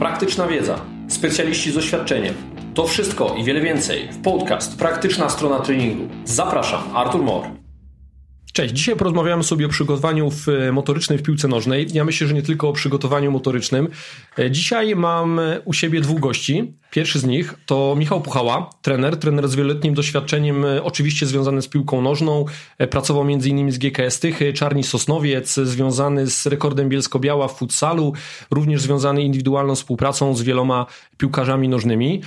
praktyczna wiedza, specjaliści z doświadczeniem. To wszystko i wiele więcej w podcast Praktyczna strona treningu. Zapraszam, Artur Mor. Cześć, dzisiaj porozmawiamy sobie o przygotowaniu w motorycznej w piłce nożnej. Ja myślę, że nie tylko o przygotowaniu motorycznym. E, dzisiaj mam u siebie dwóch gości. Pierwszy z nich to Michał Puchała, trener, trener z wieloletnim doświadczeniem, e, oczywiście związany z piłką nożną. E, pracował m.in. z GKS Tychy, Czarni Sosnowiec, związany z rekordem Bielsko-Biała w futsalu, również związany indywidualną współpracą z wieloma piłkarzami nożnymi.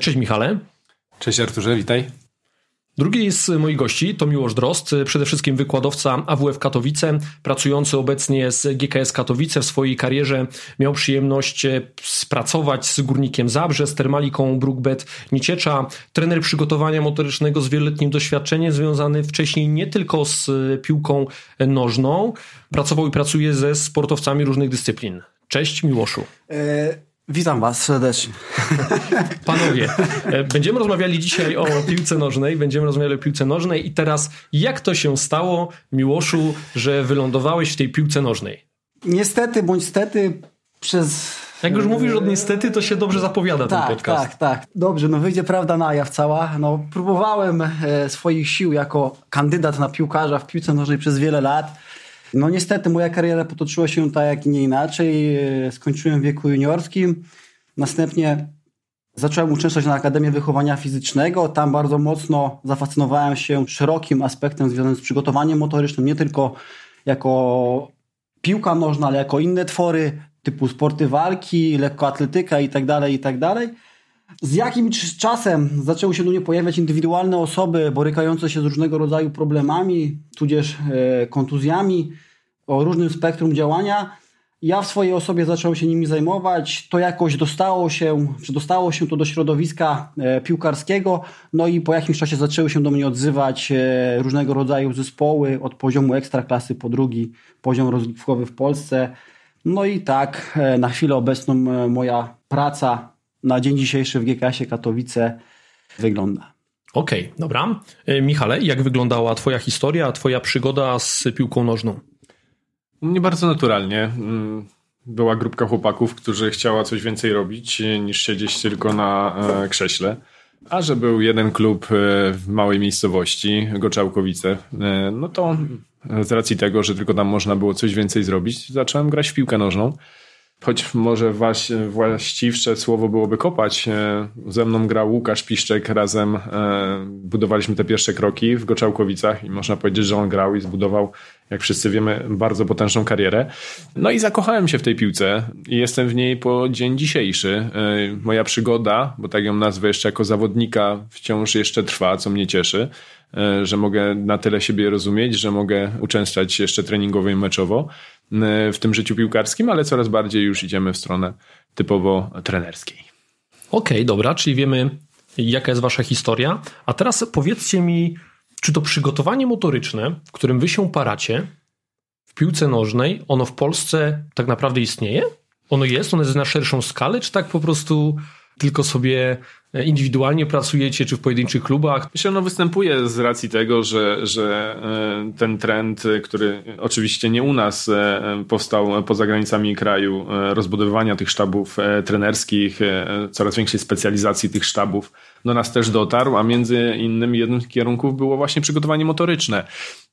Cześć Michale. Cześć Arturze, witaj. Drugi z moich gości to Miłosz Drost, przede wszystkim wykładowca AWF Katowice, pracujący obecnie z GKS Katowice. W swojej karierze miał przyjemność spracować z Górnikiem Zabrze, z Termaliką Brookbet Nieciecza, trener przygotowania motorycznego z wieloletnim doświadczeniem, związany wcześniej nie tylko z piłką nożną, pracował i pracuje ze sportowcami różnych dyscyplin. Cześć Miłoszu. E Witam Was serdecznie. Panowie, e, będziemy rozmawiali dzisiaj o piłce nożnej, będziemy rozmawiali o piłce nożnej i teraz jak to się stało, Miłoszu, że wylądowałeś w tej piłce nożnej? Niestety bądź stety przez... Jak już mówisz od niestety, to się dobrze zapowiada tak, ten podcast. Tak, tak, Dobrze, no wyjdzie prawda na jaw cała. No, próbowałem e, swoich sił jako kandydat na piłkarza w piłce nożnej przez wiele lat no niestety moja kariera potoczyła się tak nie inaczej. Skończyłem w wieku juniorskim. Następnie zacząłem uczęszczać na Akademię Wychowania Fizycznego. Tam bardzo mocno zafascynowałem się szerokim aspektem związanym z przygotowaniem motorycznym, nie tylko jako piłka nożna, ale jako inne twory typu sporty walki, lekkoatletyka itd., tak itd. Z jakimś czasem zaczęły się do mnie pojawiać indywidualne osoby borykające się z różnego rodzaju problemami, tudzież e, kontuzjami o różnym spektrum działania. Ja w swojej osobie zacząłem się nimi zajmować. To jakoś dostało się, dostało się to do środowiska e, piłkarskiego. No i po jakimś czasie zaczęły się do mnie odzywać e, różnego rodzaju zespoły od poziomu ekstraklasy po drugi poziom rozgrywkowy w Polsce. No i tak na chwilę obecną moja praca na dzień dzisiejszy w GKS-ie Katowice wygląda. Okej, okay, dobra. E, Michale, jak wyglądała Twoja historia, Twoja przygoda z piłką nożną? Nie bardzo naturalnie. Mm, była grupka chłopaków, którzy chciała coś więcej robić niż siedzieć tylko na e, krześle. A że był jeden klub e, w małej miejscowości, Goczałkowice, no to z racji tego, że tylko tam można było coś więcej zrobić, zacząłem grać w piłkę nożną choć może właściwsze słowo byłoby kopać. E, ze mną grał Łukasz Piszczek, razem e, budowaliśmy te pierwsze kroki w Goczałkowicach i można powiedzieć, że on grał i zbudował, jak wszyscy wiemy, bardzo potężną karierę. No i zakochałem się w tej piłce i jestem w niej po dzień dzisiejszy. E, moja przygoda, bo tak ją nazwę jeszcze jako zawodnika, wciąż jeszcze trwa, co mnie cieszy że mogę na tyle siebie rozumieć, że mogę uczęszczać jeszcze treningowo i meczowo. E, w tym życiu piłkarskim, ale coraz bardziej już idziemy w stronę typowo trenerskiej. Okej, okay, dobra, czyli wiemy, jaka jest wasza historia. A teraz powiedzcie mi, czy to przygotowanie motoryczne, w którym wy się paracie w piłce nożnej, ono w Polsce tak naprawdę istnieje? Ono jest, ono jest na szerszą skalę, czy tak po prostu tylko sobie indywidualnie pracujecie, czy w pojedynczych klubach? Myślę, ono występuje z racji tego, że, że e, ten trend, który oczywiście nie u nas e, powstał poza granicami kraju, e, rozbudowywania tych sztabów trenerskich, coraz większej specjalizacji tych sztabów, do nas też dotarł, a między innymi jednym z kierunków było właśnie przygotowanie motoryczne.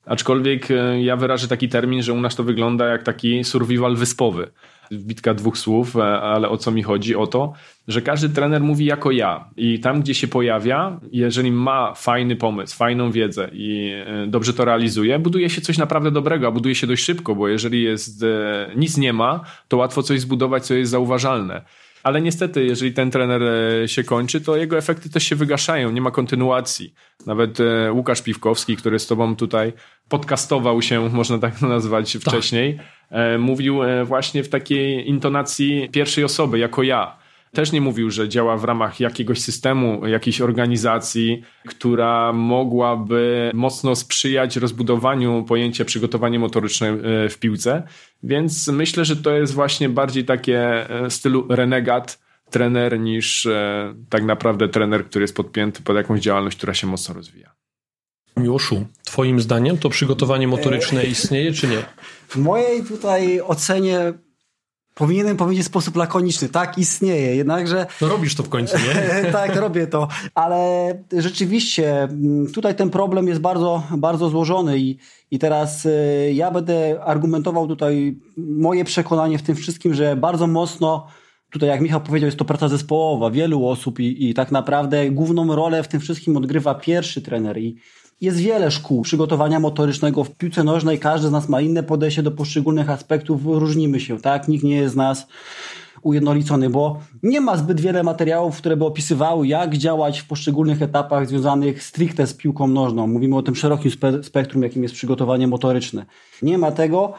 Aczkolwiek ja wyrażę taki termin, że u nas to wygląda jak taki survival wyspowy bitka dwóch słów, e, ale o co mi chodzi? O to, że każdy trener mówi jako ja i tam, gdzie się pojawia, jeżeli ma fajny pomysł, fajną wiedzę i e, dobrze to realizuje, buduje się coś naprawdę dobrego, a buduje się dość szybko, bo jeżeli jest, e, nic nie ma, to łatwo coś zbudować, co jest zauważalne. Ale niestety, jeżeli ten trener się kończy, to jego efekty też się wygaszają, nie ma kontynuacji. Nawet Łukasz Piwkowski, który z tobą tutaj podcastował się, można tak nazwać tak. wcześniej, E, mówił e, właśnie w takiej intonacji pierwszej osoby, jako ja. Też nie mówił, że działa w ramach jakiegoś systemu, jakiejś organizacji, która mogłaby mocno sprzyjać rozbudowaniu pojęcia przygotowania motoryczne e, w piłce. Więc myślę, że to jest właśnie bardziej takie stylu renegat, trener, niż tak naprawdę trener, który jest podpięty pod jakąś działalność, która się mocno rozwija. Miłoszu, Twoim zdaniem to przygotowanie motoryczne istnieje czy nie? W mojej tutaj ocenie Powinienem powiedzieć w sposób lakoniczny, tak, istnieje, jednakże... No robisz to w końcu, nie? tak, robię to, ale rzeczywiście mm, tutaj ten problem jest bardzo, bardzo złożony i, i teraz y, ja będę argumentował tutaj moje przekonanie w tym wszystkim, że bardzo mocno tutaj, jak Michał powiedział, jest to praca zespołowa, wielu osób i, i tak naprawdę główną rolę w tym wszystkim odgrywa pierwszy trener i jest wiele szkół przygotowania motorycznego w piłce nożnej. Każdy z nas ma inne podejście do poszczególnych aspektów. Różnimy się, tak? Nikt nie jest z nas ujednolicony, bo nie ma zbyt wiele materiałów, które by opisywały, jak działać w poszczególnych etapach związanych stricte z piłką nożną. Mówimy o tym szerokim spe spektrum, jakim jest przygotowanie motoryczne. Nie ma tego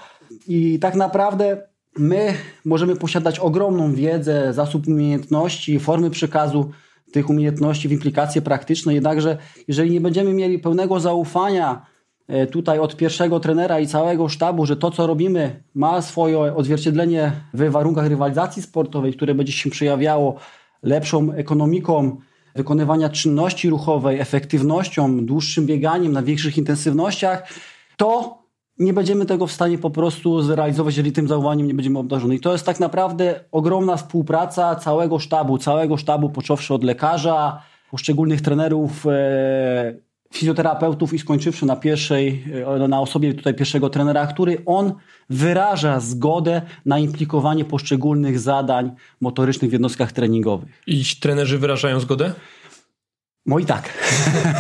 i tak naprawdę my możemy posiadać ogromną wiedzę, zasób umiejętności, formy przekazu tych umiejętności w implikacje praktyczne, jednakże jeżeli nie będziemy mieli pełnego zaufania e, tutaj od pierwszego trenera i całego sztabu, że to, co robimy, ma swoje odzwierciedlenie w warunkach rywalizacji sportowej, które będzie się przejawiało lepszą ekonomiką wykonywania czynności ruchowej, efektywnością, dłuższym bieganiem na większych intensywnościach, to nie będziemy tego w stanie po prostu zrealizować, jeżeli tym zaufaniem nie będziemy obdarzeni. I to jest tak naprawdę ogromna współpraca całego sztabu, całego sztabu, począwszy od lekarza, poszczególnych trenerów, e, fizjoterapeutów i skończywszy na pierwszej, e, na osobie tutaj pierwszego trenera, który on wyraża zgodę na implikowanie poszczególnych zadań motorycznych w jednostkach treningowych. I trenerzy wyrażają zgodę? Moi tak.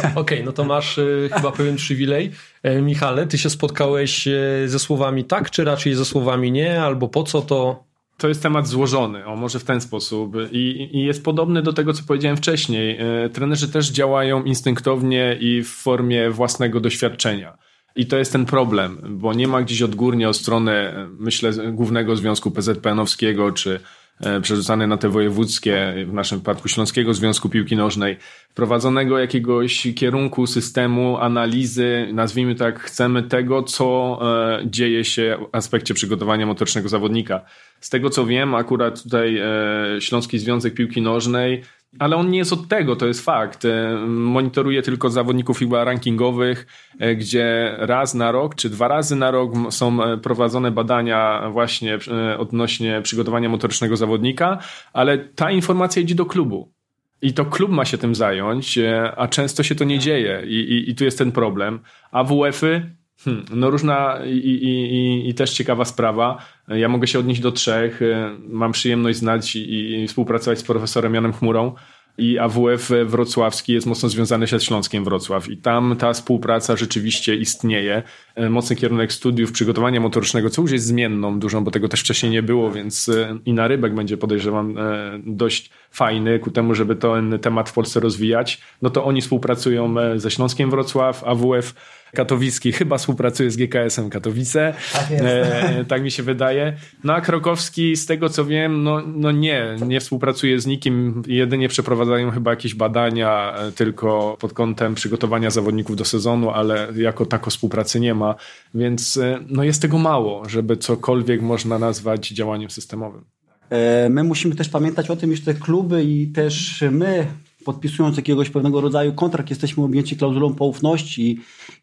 Okej, okay, no to masz y, chyba pewien przywilej. E, Michale, ty się spotkałeś e, ze słowami tak, czy raczej ze słowami nie, albo po co to? To jest temat złożony, o może w ten sposób. I, I, jest podobny do tego, co powiedziałem wcześniej. E, trenerzy też działają instynktownie i w formie własnego doświadczenia. I to jest ten problem, bo nie ma gdzieś odgórnie od strony, myślę, Głównego Związku PZPN-owskiego czy E, przerzucany na te wojewódzkie, w naszym przypadku Śląskiego Związku Piłki Nożnej, prowadzonego jakiegoś kierunku, systemu, analizy, nazwijmy tak, chcemy tego, co e, dzieje się w aspekcie przygotowania motorycznego zawodnika. Z tego co wiem, akurat tutaj e, Śląski Związek Piłki Nożnej ale on nie jest od tego, to jest fakt. E, monitoruje tylko zawodników chyba rankingowych, e, gdzie raz na rok czy dwa razy na rok są e, prowadzone badania właśnie odnośnie przygotowania motorycznego zawodnika, ale ta informacja idzie do klubu. I to klub ma się tym zająć, a często się to nie dzieje i, i, i tu jest ten problem. A WF-y, hmm, no różna i, i, i, też ciekawa sprawa. Ja mogę się odnieść do trzech. Mam przyjemność znać i, i współpracować z profesorem Janem Chmurą, i AWF wrocławski jest mocno związany się z Śląskiem Wrocław i tam ta współpraca rzeczywiście istnieje. E, mocny kierunek studiów przygotowania motorycznego, co już jest zmienną dużą, bo tego też wcześniej nie było, więc e, i na rybek będzie podejrzewam e, dość fajny ku temu, żeby ten temat w Polsce rozwijać. No to oni współpracują ze Śląskiem Wrocław, AWF katowicki chyba współpracuje z GKS-em Katowice. Tak, e, tak mi się wydaje. No a Krokowski, z tego co wiem, no, no nie, nie współpracuje z nikim. Jedynie przeprowadzają chyba jakieś badania e, tylko pod kątem przygotowania zawodników do sezonu, ale jako tako współpracy nie ma. Więc e, no jest tego mało, żeby cokolwiek można nazwać działaniem systemowym. E, my musimy też pamiętać o tym, iż te kluby i też my podpisując jakiegoś pewnego rodzaju kontrakt, jesteśmy objęci klauzulą poufności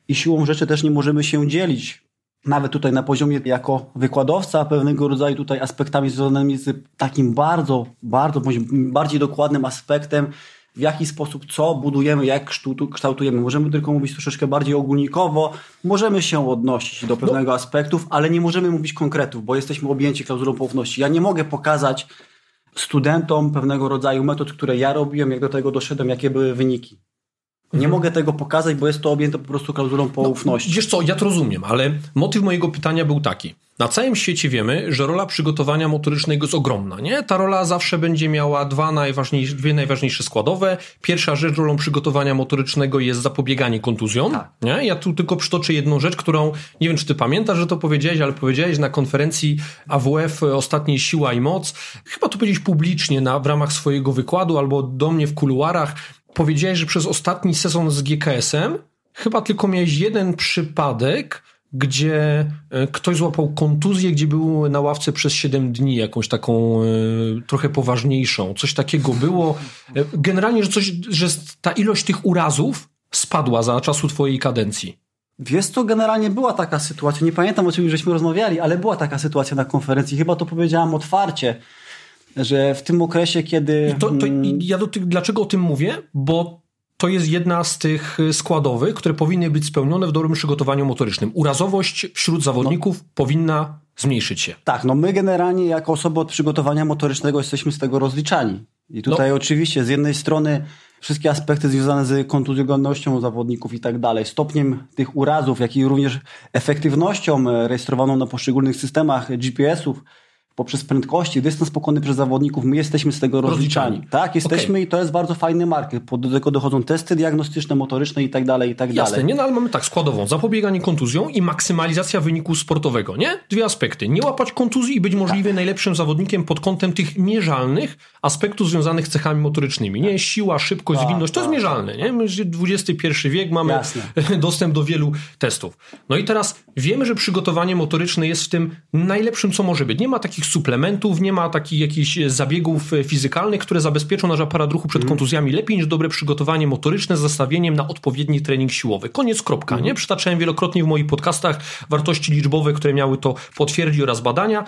i siłą rzeczy też nie możemy się dzielić. Nawet tutaj na poziomie jako wykładowca pewnego rodzaju tutaj aspektami związanymi z takim bardzo, bardzo, bardziej dokładnym aspektem, w jaki sposób co budujemy, jak kształtujemy. Możemy tylko mówić troszeczkę bardziej ogólnikowo, możemy się odnosić do pewnego no. aspektów, ale nie możemy mówić konkretów, bo jesteśmy objęci klauzulą poufności. Ja nie mogę pokazać studentom pewnego rodzaju metod, które ja robiłem, jak do tego doszedłem, jakie były wyniki. Nie mhm. mogę tego pokazać, bo jest to objęte po prostu klauzulą no, poufności. No, wiesz co, ja to rozumiem, ale motyw mojego pytania był taki. Na całym świecie wiemy, że rola przygotowania motorycznego jest ogromna, nie? Ta rola zawsze będzie miała dwa najważniejsze, dwie najważniejsze składowe. Pierwsza rzecz rolą przygotowania motorycznego jest zapobieganie kontuzjom, tak. nie? Ja tu tylko przytoczę jedną rzecz, którą, nie wiem czy ty pamiętasz, że to powiedziałeś, ale powiedziałeś na konferencji AWF ostatniej Siła i Moc, chyba to powiedzieć publicznie na, w ramach swojego wykładu albo do mnie w kuluarach, powiedziałeś, że przez ostatni sezon z GKS-em chyba tylko miałeś jeden przypadek, gdzie e, ktoś złapał kontuzję, gdzie był na ławce przez 7 dni, jakąś taką e, trochę poważniejszą. Coś takiego było. E, generalnie, że, coś, że ta ilość tych urazów spadła za czasu twojej kadencji. Wiesz co, generalnie była taka sytuacja, nie pamiętam o czym żeśmy rozmawiali, ale była taka sytuacja na konferencji, chyba to powiedziałam otwarcie, że w tym okresie, kiedy... To, to ja do tych, dlaczego o tym mówię? Bo to jest jedna z tych składowych, które powinny być spełnione w dobrym przygotowaniu motorycznym. Urazowość wśród zawodników no. powinna zmniejszyć się. Tak, no my generalnie jako osoby od przygotowania motorycznego jesteśmy z tego rozliczani. I tutaj no. oczywiście z jednej strony wszystkie aspekty związane z kontuzjogennością zawodników i tak dalej, stopniem tych urazów, jak i również efektywnością rejestrowaną na poszczególnych systemach GPS-ów, poprzez prędkości, dystans pokonany przez zawodników, my jesteśmy z tego rozliczani. rozliczani. Tak, jesteśmy okay. i to jest bardzo fajny marker. Do tego dochodzą testy diagnostyczne, motoryczne i tak dalej, i tak Jasne, dalej. nie, no ale mamy tak składową, zapobieganie kontuzją i maksymalizacja wyniku sportowego, nie? Dwie aspekty. Nie łapać kontuzji i być możliwie tak. najlepszym zawodnikiem pod kątem tych mierzalnych aspektów związanych z cechami motorycznymi, nie? Siła, szybkość, tak, zwinność, to jest tak, mierzalne, nie? My XXI wiek, mamy Jasne. dostęp do wielu testów. No i teraz wiemy, że przygotowanie motoryczne jest w tym najlepszym, co może być. Nie ma takich suplementów, nie ma takich jakichś zabiegów fizykalnych, które zabezpieczą nasz aparat ruchu przed mm. kontuzjami lepiej niż dobre przygotowanie motoryczne z zastawieniem na odpowiedni trening siłowy. Koniec, kropka, mm. nie? Przytaczałem wielokrotnie w moich podcastach wartości liczbowe, które miały to potwierdzić oraz badania.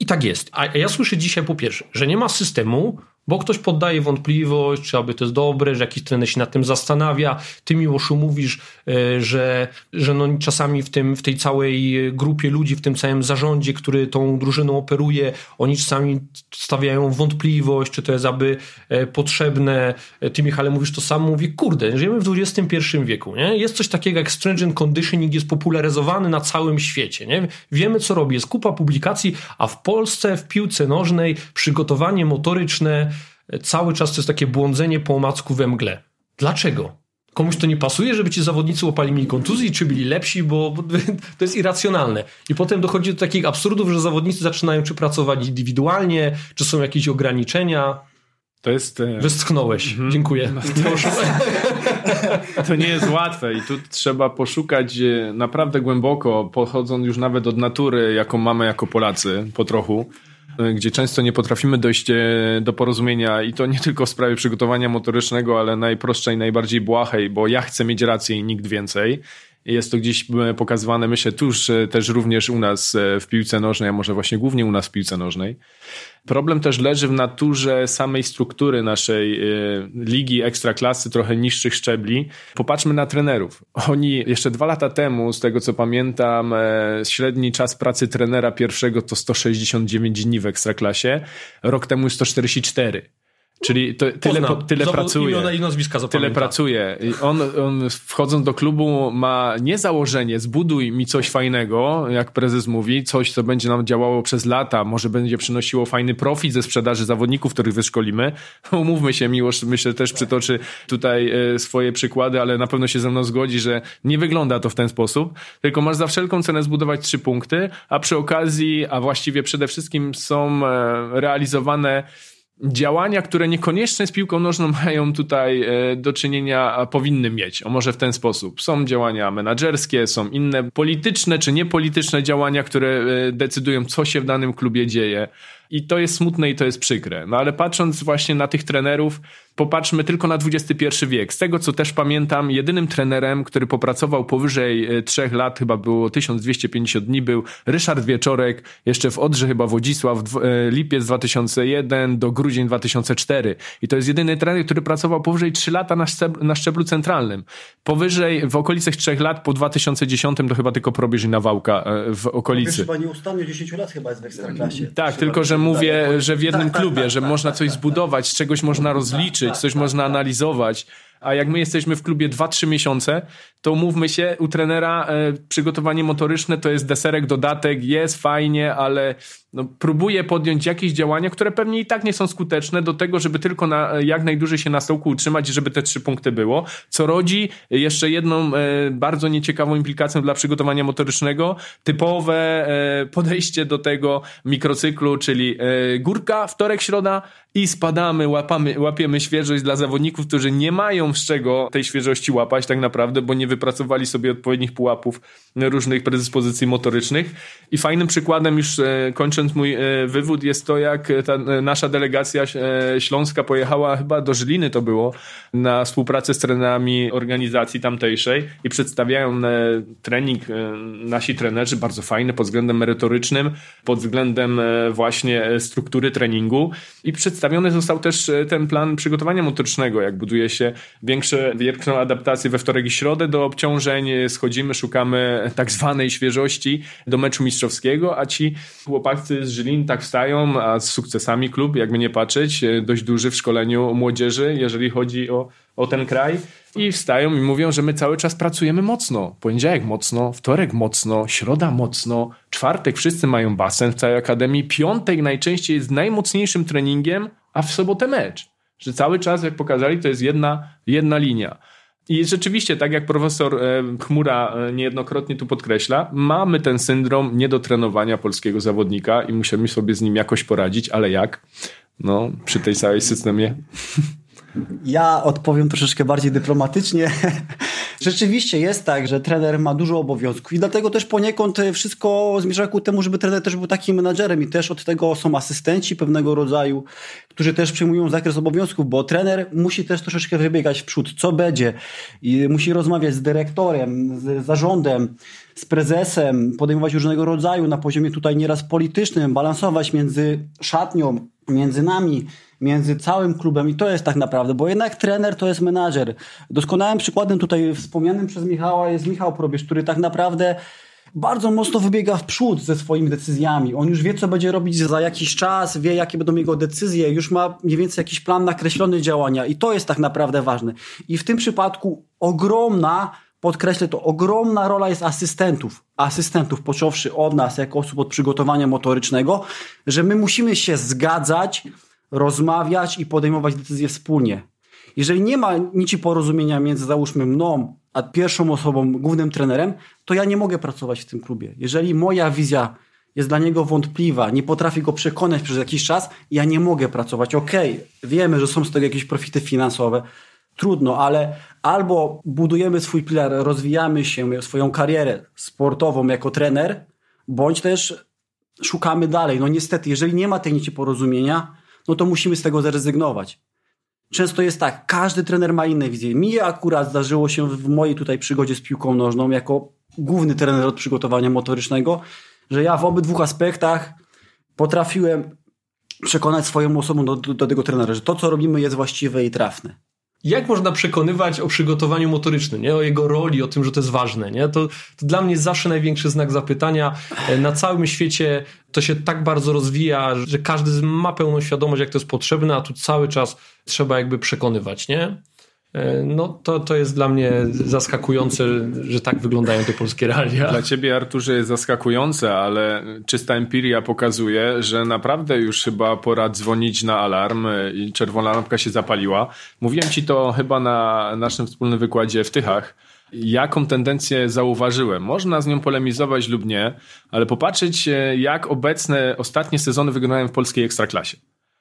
I tak jest. A ja słyszę dzisiaj po pierwsze, że nie ma systemu, bo ktoś poddaje wątpliwość, czy aby to jest dobre, że jakiś trener się nad tym zastanawia. Ty Miłoszu mówisz, e, że, że no czasami w, tym, w tej całej grupie ludzi, w tym całym zarządzie, który tą drużyną operuje, oni czasami stawiają wątpliwość, czy to jest aby e, potrzebne. E, ty Michale mówisz to samo, mówi, kurde, żyjemy w XXI wieku, nie? Jest coś takiego jak stringent conditioning, jest popularyzowany na całym świecie, nie? Wiemy co robi, jest kupa publikacji, a w Polsce w piłce nożnej przygotowanie motoryczne cały czas to jest takie błądzenie po omacku we mgle. Dlaczego? Komuś to nie pasuje, żeby ci zawodnicy łapali mniej kontuzji, czy byli lepsi, bo to jest irracjonalne. I potem dochodzi do takich absurdów, że zawodnicy zaczynają czy pracować indywidualnie, czy są jakieś ograniczenia. To jest. E, Westchnąłeś. Mhm. Dziękuję. To nie jest łatwe i tu trzeba poszukać e, naprawdę głęboko, pochodząc już nawet od natury, jaką mamy jako Polacy, po trochu gdzie często nie potrafimy dojść e, do porozumienia i to nie tylko w sprawie przygotowania motorycznego, ale najprostszej, najbardziej błahej, bo ja chcę mieć rację i nikt więcej. Jest to gdzieś e, pokazywane, myślę, tuż też również u nas w piłce nożnej, a może właśnie głównie u nas w piłce nożnej. Problem też leży w naturze samej struktury naszej ligi ekstraklasy, trochę niższych szczebli. Popatrzmy na trenerów. Oni jeszcze dwa lata temu, z tego co pamiętam, średni czas pracy trenera pierwszego to 169 dni w ekstraklasie, rok temu 144. Czyli to, tyle, po, tyle pracuje. Imiona i nazwiska Tyle pracuje. I on, on wchodząc do klubu ma nie założenie, zbuduj mi coś fajnego, jak prezes mówi, coś, co będzie nam działało przez lata, może będzie przynosiło fajny profit ze sprzedaży zawodników, których wyszkolimy. Umówmy się, Miłosz, myślę też przytoczy tutaj e, swoje przykłady, ale na pewno się ze mną zgodzi, że nie wygląda to w ten sposób, tylko masz za wszelką cenę zbudować trzy punkty, a przy okazji, a właściwie przede wszystkim są e, realizowane działania, które niekoniecznie z piłką nożną mają tutaj e, do czynienia, powinny mieć. O może w ten sposób. Są działania menedżerskie, są inne polityczne czy niepolityczne działania, które e, decydują, co się w danym klubie dzieje. I to jest smutne i to jest przykre. No ale patrząc właśnie na tych trenerów, popatrzmy tylko na XXI wiek. Z tego, co też pamiętam, jedynym trenerem, który popracował powyżej e, trzech lat, chyba było 1250 dni, był Ryszard Wieczorek, jeszcze w Odrze chyba Wodzisław, e, lipiec 2001 do grudzień 2004. I to jest jedyny trener, który pracował powyżej 3 lata na szczeblu, na szczeblu centralnym. Powyżej, w okolicach 3 lat, po 2010 to chyba tylko Probierz i Nawałka e, w okolicy. Chyba nieustannie 10 lat chyba jest w Ekstraklasie. Tak, tylko, że mówię, że w jednym tak, tak, klubie, tak, że można coś zbudować, z czegoś można rozliczyć, coś można analizować. A jak my jesteśmy w klubie 2-3 miesiące, to mówmy się, u trenera e, przygotowanie motoryczne to jest deserek, dodatek, jest fajnie, ale no, próbuje podjąć jakieś działania, które pewnie i tak nie są skuteczne do tego, żeby tylko na, jak najdłużej się na stołku utrzymać żeby te trzy punkty było, co rodzi jeszcze jedną e, bardzo nieciekawą implikację dla przygotowania motorycznego, typowe e, podejście do tego mikrocyklu, czyli górka, wtorek, środa i spadamy, łapamy, łapiemy świeżość dla zawodników, którzy nie mają z czego tej świeżości łapać tak naprawdę, bo nie wypracowali sobie odpowiednich pułapów różnych predyspozycji motorycznych. I fajnym przykładem, już e, kończąc mój e, wywód, jest to, jak ta nasza delegacja śląska pojechała chyba do Żyliny to było, na współpracę z trenerami organizacji tamtejszej i przedstawiają trening nasi trenerzy, bardzo fajny pod względem merytorycznym, pod względem właśnie struktury treningu. I przedstawiony został też ten plan przygotowania motorycznego, jak buduje się większe, większą adaptację we wtorek i środę do obciążeń, schodzimy, szukamy tak zwanej świeżości do meczu mistrzowskiego, a ci chłopacy z Żylin tak wstają, a z sukcesami klub, jakby nie patrzeć, dość duży w szkoleniu młodzieży, jeżeli chodzi o, o ten kraj i wstają i mówią, że my cały czas pracujemy mocno. Poniedziałek mocno, wtorek mocno, środa mocno, czwartek wszyscy mają basen w całej akademii, piątek najczęściej jest najmocniejszym treningiem, a w sobotę mecz. Że cały czas, jak pokazali, to jest jedna, jedna linia. I rzeczywiście, tak jak profesor e, Chmura e, niejednokrotnie tu podkreśla, mamy ten syndrom niedotrenowania polskiego zawodnika i musimy sobie z nim jakoś poradzić, ale jak? No, przy tej całej systemie. Ja odpowiem troszeczkę bardziej dyplomatycznie. Rzeczywiście jest tak, że trener ma dużo obowiązków i dlatego też poniekąd wszystko zmierza ku temu, żeby trener też był takim menadżerem i też od tego są asystenci pewnego rodzaju, którzy też przyjmują zakres obowiązków, bo trener musi też troszeczkę wybiegać w przód, co będzie. I musi rozmawiać z dyrektorem, z zarządem, z prezesem, podejmować różnego rodzaju na poziomie tutaj nieraz politycznym, balansować między szatnią, między nami, między całym klubem i to jest tak naprawdę, bo jednak trener to jest menadżer. Doskonałym przykładem tutaj wspomnianym przez Michała jest Michał Probierz, który tak naprawdę bardzo mocno wybiega w przód ze swoimi decyzjami. On już wie, co będzie robić za jakiś czas, wie, jakie będą jego decyzje, już ma mniej więcej jakiś plan nakreślony działania i to jest tak naprawdę ważne. I w tym przypadku ogromna podkreślę to, ogromna rola jest asystentów. Asystentów, począwszy od nas, jako osób od przygotowania motorycznego, że my musimy się zgadzać, rozmawiać i podejmować decyzje wspólnie. Jeżeli nie ma nici porozumienia między, załóżmy, mną a pierwszą osobą, głównym trenerem, to ja nie mogę pracować w tym klubie. Jeżeli moja wizja jest dla niego wątpliwa, nie potrafi go przekonać przez jakiś czas, ja nie mogę pracować. Okej, okay, wiemy, że są z tego jakieś profity finansowe, trudno, ale albo budujemy swój filar, rozwijamy się, swoją karierę sportową jako trener, bądź też szukamy dalej. No niestety, jeżeli nie ma tej nici porozumienia, no to musimy z tego zrezygnować. Często jest tak, każdy trener ma inne wizje. Mi akurat zdarzyło się w mojej tutaj przygodzie z piłką nożną, jako główny trener od przygotowania motorycznego, że ja w obydwu aspektach potrafiłem przekonać swoją osobą do, do tego trenera, że to, co robimy, jest właściwe i trafne jak można przekonywać o przygotowaniu motorycznym, nie? o jego roli, o tym, że to jest ważne. Nie? To, to dla mnie zawsze największy znak zapytania. E, na całym świecie to się tak bardzo rozwija, że każdy ma pełną świadomość, jak to jest potrzebne, a tu cały czas trzeba jakby przekonywać. Nie? E, no to, to jest dla mnie zaskakujące, że tak wyglądają te polskie realia. Dla ciebie, Arturze, jest zaskakujące, ale czysta empiria pokazuje, że naprawdę już chyba pora dzwonić na alarm i czerwona lampka się zapaliła. Mówiłem ci to chyba na naszym wspólnym wykładzie w Tychach, jaką tendencję zauważyłem. Można z nią polemizować lub nie, ale popatrzeć, jak obecne ostatnie sezony wyglądają w polskiej ekstraklasie.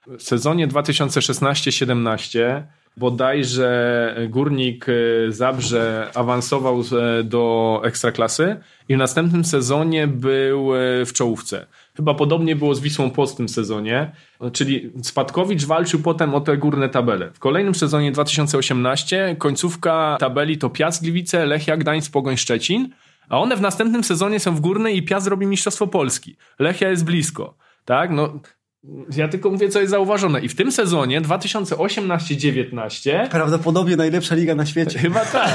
W sezonie 2016-17 bodajże Górnik e, Zabrze awansował e, do Ekstraklasy i w następnym sezonie był e, w czołówce. Chyba podobnie było z Wisłą Płock w tym sezonie, czyli Spadkowicz walczył potem o te górne tabele. W kolejnym sezonie 2018 końcówka tabeli to Piast Gliwice, Lechia Gdańsk, Pogoń Szczecin, a one w następnym sezonie są w górnej i Piast robi Mistrzostwo Polski. Lechia jest blisko. Tak? No, ja tylko mówię, co jest zauważone. I w tym sezonie 2018-19. Prawdopodobnie najlepsza liga na świecie. Chyba tak.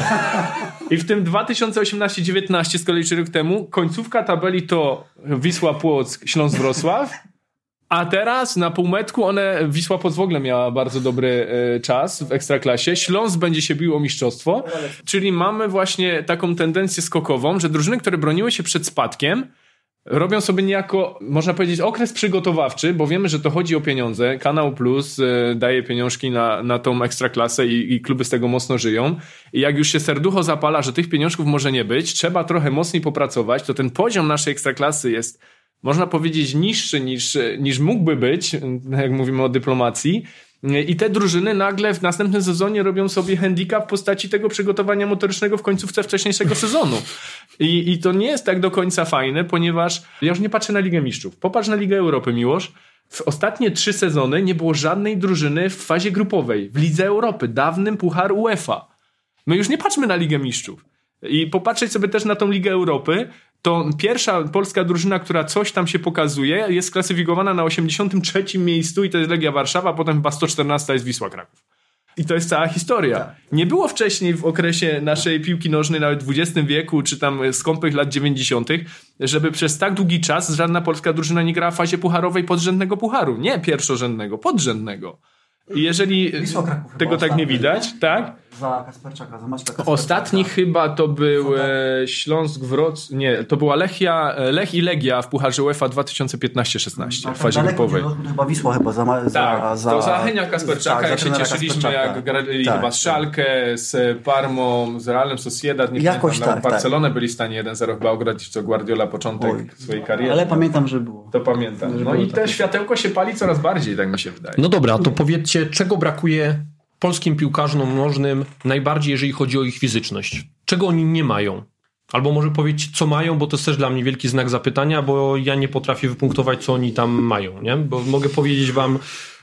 I w tym 2018-19, z kolei 4 rok temu, końcówka tabeli to Wisła Płock, Śląsk Wrocław. A teraz na półmetku one, Wisła Płock w ogóle miała bardzo dobry e, czas w Ekstraklasie. Śląsk będzie się bił o mistrzostwo. Czyli mamy właśnie taką tendencję skokową, że drużyny, które broniły się przed spadkiem, robią sobie niejako, można powiedzieć, okres przygotowawczy, bo wiemy, że to chodzi o pieniądze. Kanał Plus y, daje pieniążki na, na tą ekstraklasę i, i kluby z tego mocno żyją. I jak już się serducho zapala, że tych pieniążków może nie być, trzeba trochę mocniej popracować, to ten poziom naszej ekstraklasy jest, można powiedzieć, niższy niż, niż mógłby być, jak mówimy o dyplomacji. I te drużyny nagle w następnym sezonie robią sobie handicap w postaci tego przygotowania motorycznego w końcówce wcześniejszego sezonu. I, I to nie jest tak do końca fajne, ponieważ ja już nie patrzę na Ligę Mistrzów. Popatrz na Ligę Europy, Miłosz. W ostatnie trzy sezony nie było żadnej drużyny w fazie grupowej w Lidze Europy, dawnym Puchar UEFA. My już nie patrzmy na Ligę Mistrzów. I popatrzeć sobie też na tą Ligę Europy, to pierwsza polska drużyna, która coś tam się pokazuje, jest klasyfikowana na 83 miejscu i to jest Legia Warszawa, potem chyba 114 jest Wisła Kraków. I to jest cała historia. Tak. Nie było wcześniej w okresie naszej piłki nożnej, nawet w XX wieku, czy tam skąpych lat 90., żeby przez tak długi czas żadna polska drużyna nie grała w fazie pucharowej podrzędnego pucharu. Nie pierwszorzędnego, podrzędnego. I jeżeli tego tak nie widać, tak? Za Kasperczaka, za Maćka Kasperczaka. Ostatni chyba to był e, Śląsk Wroc... Nie, to była Lechia, e, Lech i Legia w Pucharze UEFA 2015-16 w fazie grupowej. Chyba Wisła chyba za... Tak, za, to za Henia Kasperczaka, tak, jak się cieszyliśmy, jak grali tak, chyba z Szalkę, z Parmą, z Realem Sociedad, nie Jakoś pamiętam, tak, Barcelonę tak. byli w stanie 1-0 chyba ograć, co Guardiola początek Oj. swojej kariery. Ale pamiętam, że było. To pamiętam. No i te światełko się pali coraz bardziej, tak mi się wydaje. No dobra, to powiedzcie, czego brakuje polskim piłkarzom nożnym najbardziej, jeżeli chodzi o ich fizyczność? Czego oni nie mają? Albo może powiedzieć, co mają, bo to jest też dla mnie wielki znak zapytania, bo ja nie potrafię wypunktować, co oni tam mają, nie? Bo mogę powiedzieć wam,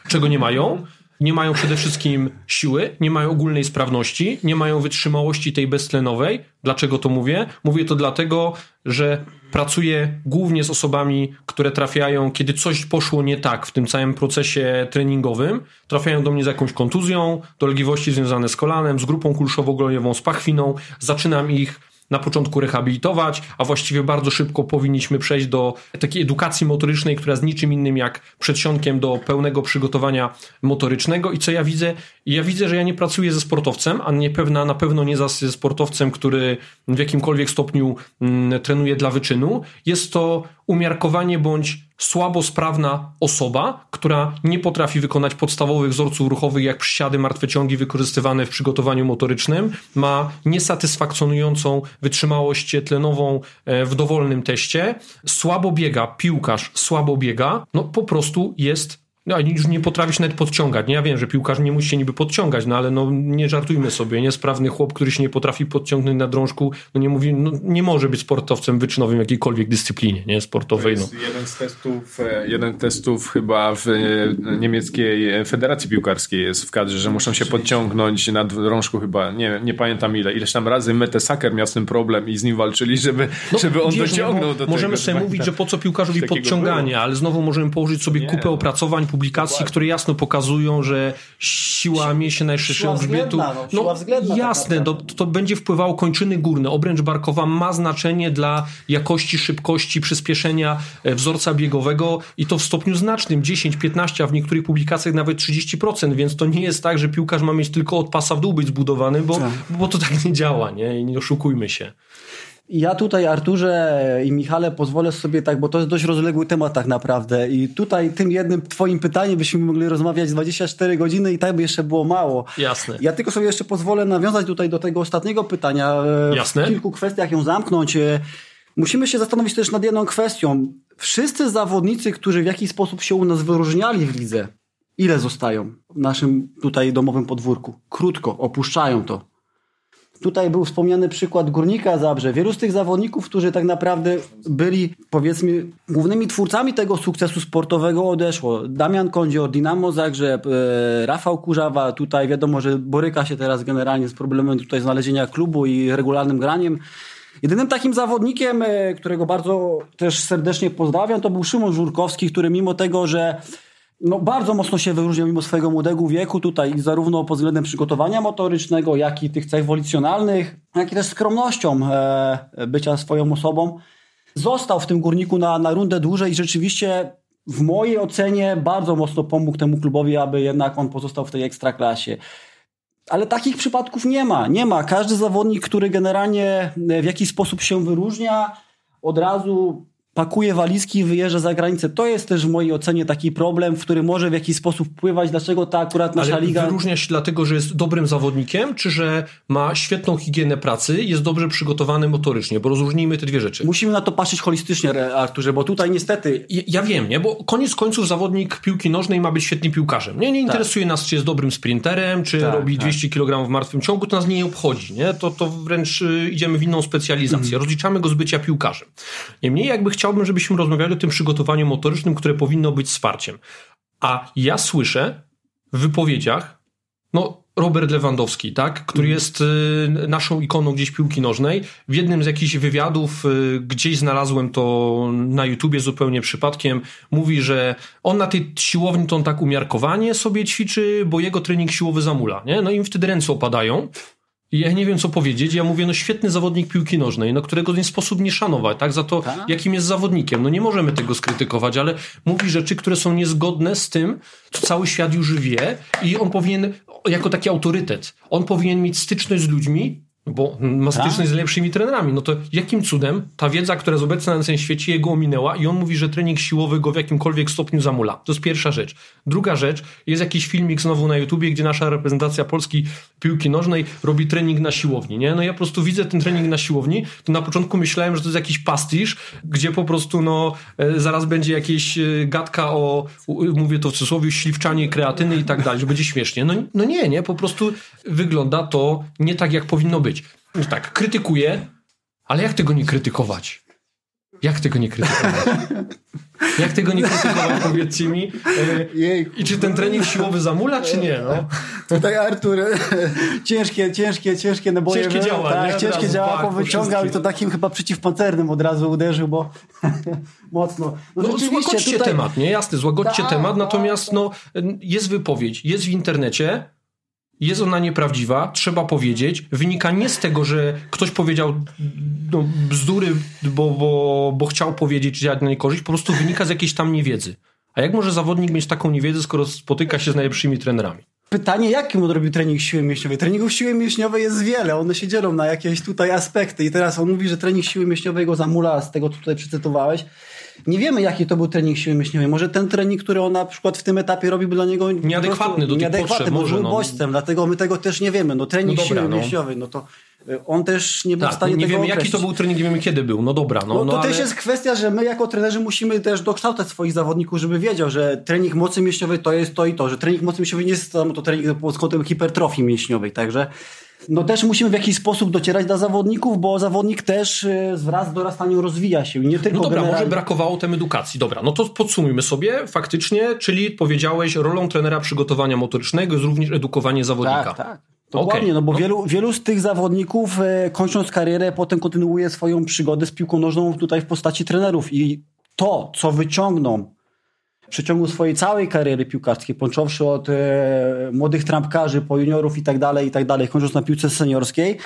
czego nie mają. Nie mają przede wszystkim siły, nie mają ogólnej sprawności, nie mają wytrzymałości tej beztlenowej. Dlaczego to mówię? Mówię to dlatego, że pracuję głównie z osobami, które trafiają, kiedy coś poszło nie tak w tym całym procesie treningowym, trafiają do mnie z jakąś kontuzją, dolegliwości związane z kolanem, z grupą kulszowo-gloniową, z pachwiną, zaczynam ich na początku rehabilitować, a właściwie bardzo szybko powinniśmy przejść do takiej edukacji motorycznej, która jest niczym innym jak przedsionkiem do pełnego przygotowania motorycznego. I co ja widzę? Ja widzę, że ja nie pracuję ze sportowcem, a nie pewna, na pewno nie ze sportowcem, który w jakimkolwiek stopniu mm, trenuje dla wyczynu. Jest to umiarkowanie bądź słabo sprawna osoba, która nie potrafi wykonać podstawowych wzorców ruchowych, jak przysiady, martwe ciągi wykorzystywane w przygotowaniu motorycznym, ma niesatysfakcjonującą wytrzymałość tlenową e, w dowolnym teście, słabo biega, piłkarz słabo biega, no po prostu jest no, już nie potrafisz nawet podciągać. Nie, ja wiem, że piłkarz nie musi się niby podciągać, no ale no, nie żartujmy sobie. Niesprawny chłop, który się nie potrafi podciągnąć na drążku, no nie mówi, no, nie może być sportowcem wyczynowym w jakiejkolwiek dyscyplinie nie, sportowej. No. Jeden z testów, e, jeden testów chyba w e, niemieckiej federacji piłkarskiej jest w kadrze, że muszą się podciągnąć na drążku chyba, nie, nie pamiętam ile, ileś tam razy Mete Saker miał z tym problem i z nim walczyli, żeby, no, żeby on wiesz, dociągnął do tego. Możemy sobie mówić, że po co piłkarzowi podciąganie, było. ale znowu możemy położyć sobie nie. kupę opracowań, publikacji, które jasno pokazują, że siła mięśni najszerszego grzbietu. No, no jasne, to, to będzie wpływało kończyny górne. Obręcz barkowa ma znaczenie dla jakości, szybkości, przyspieszenia e, wzorca biegowego i to w stopniu znacznym 10, 15, a w niektórych publikacjach nawet 30%, więc to nie jest tak, że piłkarz ma mieć tylko od pasa w dół być zbudowany, bo, tak. bo to tak nie działa, nie? I nie oszukujmy się. Ja tutaj, Arturze i Michale, pozwolę sobie tak, bo to jest dość rozległy temat tak naprawdę. I tutaj tym jednym twoim pytaniem byśmy mogli rozmawiać 24 godziny i tak by jeszcze było mało. Jasne. Ja tylko sobie jeszcze pozwolę nawiązać tutaj do tego ostatniego pytania. E, Jasne. W kilku kwestiach ją zamknąć. E, musimy się zastanowić też nad jedną kwestią. Wszyscy zawodnicy, którzy w jakiś sposób się u nas wyróżniali w lidze, ile zostają w naszym tutaj domowym podwórku? Krótko, opuszczają to. Tutaj był wspomniany przykład Górnika Zabrze. Wielu z tych zawodników, którzy tak naprawdę byli, powiedzmy, głównymi twórcami tego sukcesu sportowego odeszło. Damian Kondzior, Dinamo Zagrzeb, e, Rafał Kurzawa. Tutaj wiadomo, że boryka się teraz generalnie z problemem tutaj znalezienia klubu i regularnym graniem. Jedynym takim zawodnikiem, e, którego bardzo też serdecznie pozdrawiam, to był Szymon Żurkowski, który mimo tego, że no, bardzo mocno się wyróżniał mimo swojego młodego wieku tutaj, zarówno pod względem przygotowania motorycznego, jak i tych cech wolicjonalnych, jak i też skromnością e, bycia swoją osobą. Został w tym górniku na, na rundę dłużej i rzeczywiście w mojej ocenie bardzo mocno pomógł temu klubowi, aby jednak on pozostał w tej ekstraklasie. Ale takich przypadków nie ma. Nie ma. Każdy zawodnik, który generalnie w jakiś sposób się wyróżnia, od razu pakuje walizki i wyjeżdża za granicę. To jest też w mojej ocenie taki problem, w który może w jakiś sposób wpływać, dlaczego ta akurat nasza Ale liga... wyróżnia się dlatego, że jest dobrym zawodnikiem, czy że ma świetną higienę pracy, jest dobrze przygotowany motorycznie, bo rozróżnijmy te dwie rzeczy. Musimy na to patrzeć holistycznie, Arturze, bo tutaj niestety... Ja, ja wiem, nie? Bo koniec końców zawodnik piłki nożnej ma być świetnym piłkarzem. Nie, nie interesuje nas, czy jest dobrym sprinterem, czy Tak, robi tak. 200 kg w martwym ciągu, to nas nie obchodzi, nie? To, to wręcz y, idziemy w inną specjalizację. Mhm. Rozliczamy go z bycia piłkarzem. Niemniej jakby chciałbym, żebyśmy rozmawiali o tym przygotowaniu motorycznym, które powinno być wsparciem. A ja słyszę w wypowiedziach, no Robert Lewandowski, tak, który Mhm. jest y, naszą ikoną gdzieś piłki nożnej. W jednym z jakichś wywiadów, y, gdzieś znalazłem to na YouTubie zupełnie przypadkiem, mówi, że on na tej siłowni to on tak umiarkowanie sobie ćwiczy, bo jego trening siłowy zamula, nie? No im wtedy ręce opadają. Ja nie wiem, co powiedzieć. Ja mówię, no świetny zawodnik piłki nożnej, no którego nie sposób nie szanować, tak? Za to, Tak. jakim jest zawodnikiem. No nie możemy tego skrytykować, ale mówi rzeczy, które są niezgodne z tym, co cały świat już wie i on powinien, jako taki autorytet, on powinien mieć styczność z ludźmi, bo ma Tak. z lepszymi trenerami. No to jakim cudem ta wiedza, która jest obecna na tym świecie, jego ominęła i on mówi, że trening siłowy go w jakimkolwiek stopniu zamula. To jest pierwsza rzecz. Druga rzecz, jest jakiś filmik znowu na YouTubie, gdzie nasza reprezentacja Polski piłki nożnej robi trening na siłowni, nie? No ja po prostu widzę ten trening na siłowni, to na początku myślałem, że to jest jakiś pastisz, gdzie po prostu no e, zaraz będzie jakieś e, gadka o, mówię to w cudzysłowie, śliwczanie kreatyny i tak dalej, że będzie śmiesznie. No, no nie, nie, po prostu wygląda to nie tak, jak powinno być. I tak, krytykuję, ale jak tego nie krytykować? Jak tego nie krytykować? Jak tego nie krytykować, powiedzcie mi. E, Jejku. I czy ten trening siłowy zamula, czy nie? No? Tutaj Artur ciężkie, ciężkie, ciężkie naboje. Ciężkie były, działa? Tak, ciężkie działa tak, po powyciągał i to takim chyba przeciwpancernym od razu uderzył, bo mocno. No, złagodźcie temat, nie? Jasne, złagodźcie Tak, temat, tak, natomiast no, jest wypowiedź, jest w internecie, jest ona nieprawdziwa, trzeba powiedzieć. Wynika nie z tego, że ktoś powiedział no, bzdury, bo, bo, bo chciał powiedzieć, na niekorzyść, po prostu wynika z jakiejś tam niewiedzy. A jak może zawodnik mieć taką niewiedzę, skoro spotyka się z najlepszymi trenerami? Pytanie, jakim on trening siły mięśniowej? Treningów siły mięśniowej jest wiele, one się dzielą na jakieś tutaj aspekty i teraz on mówi, że trening siły mięśniowej go zamula z tego, co tutaj przecytowałeś. Nie wiemy, jaki to był trening siły mięśniowej. Może ten trening, który on na przykład w tym etapie robi, był dla niego Nieadekwatny do tych nieadekwatny, potrzeb, bo może, był no. bodźcem, dlatego my tego też nie wiemy. No trening No dobra, siły no. mięśniowej, no to y, on też nie był w Tak, stanie nie tego wiemy jaki to określić. był trening, nie wiemy kiedy był. No dobra, no, No, no, to ale... też jest kwestia, że my jako trenerzy musimy też dokształcać swoich zawodników, żeby wiedział, że trening mocy mięśniowej to jest to i to, że trening mocy mięśniowej nie jest samo to trening pod kątem hipertrofii mięśniowej, także no też musimy w jakiś sposób docierać do zawodników, bo zawodnik też y, wraz z dorastaniem rozwija się nie tylko No dobra, generalnie. może brakowało tem edukacji. Dobra, no to podsumujmy sobie faktycznie, czyli powiedziałeś, rolą trenera przygotowania motorycznego jest również edukowanie zawodnika. Tak, tak. Dokładnie, Okej, no bo no. Wielu, wielu z tych zawodników e, kończąc karierę potem kontynuuje swoją przygodę z piłką nożną tutaj w postaci trenerów i to, co wyciągną przeciągu swojej całej kariery piłkarskiej, począwszy od e, młodych trampkarzy, po juniorów i tak dalej, i tak dalej, kończąc na piłce seniorskiej,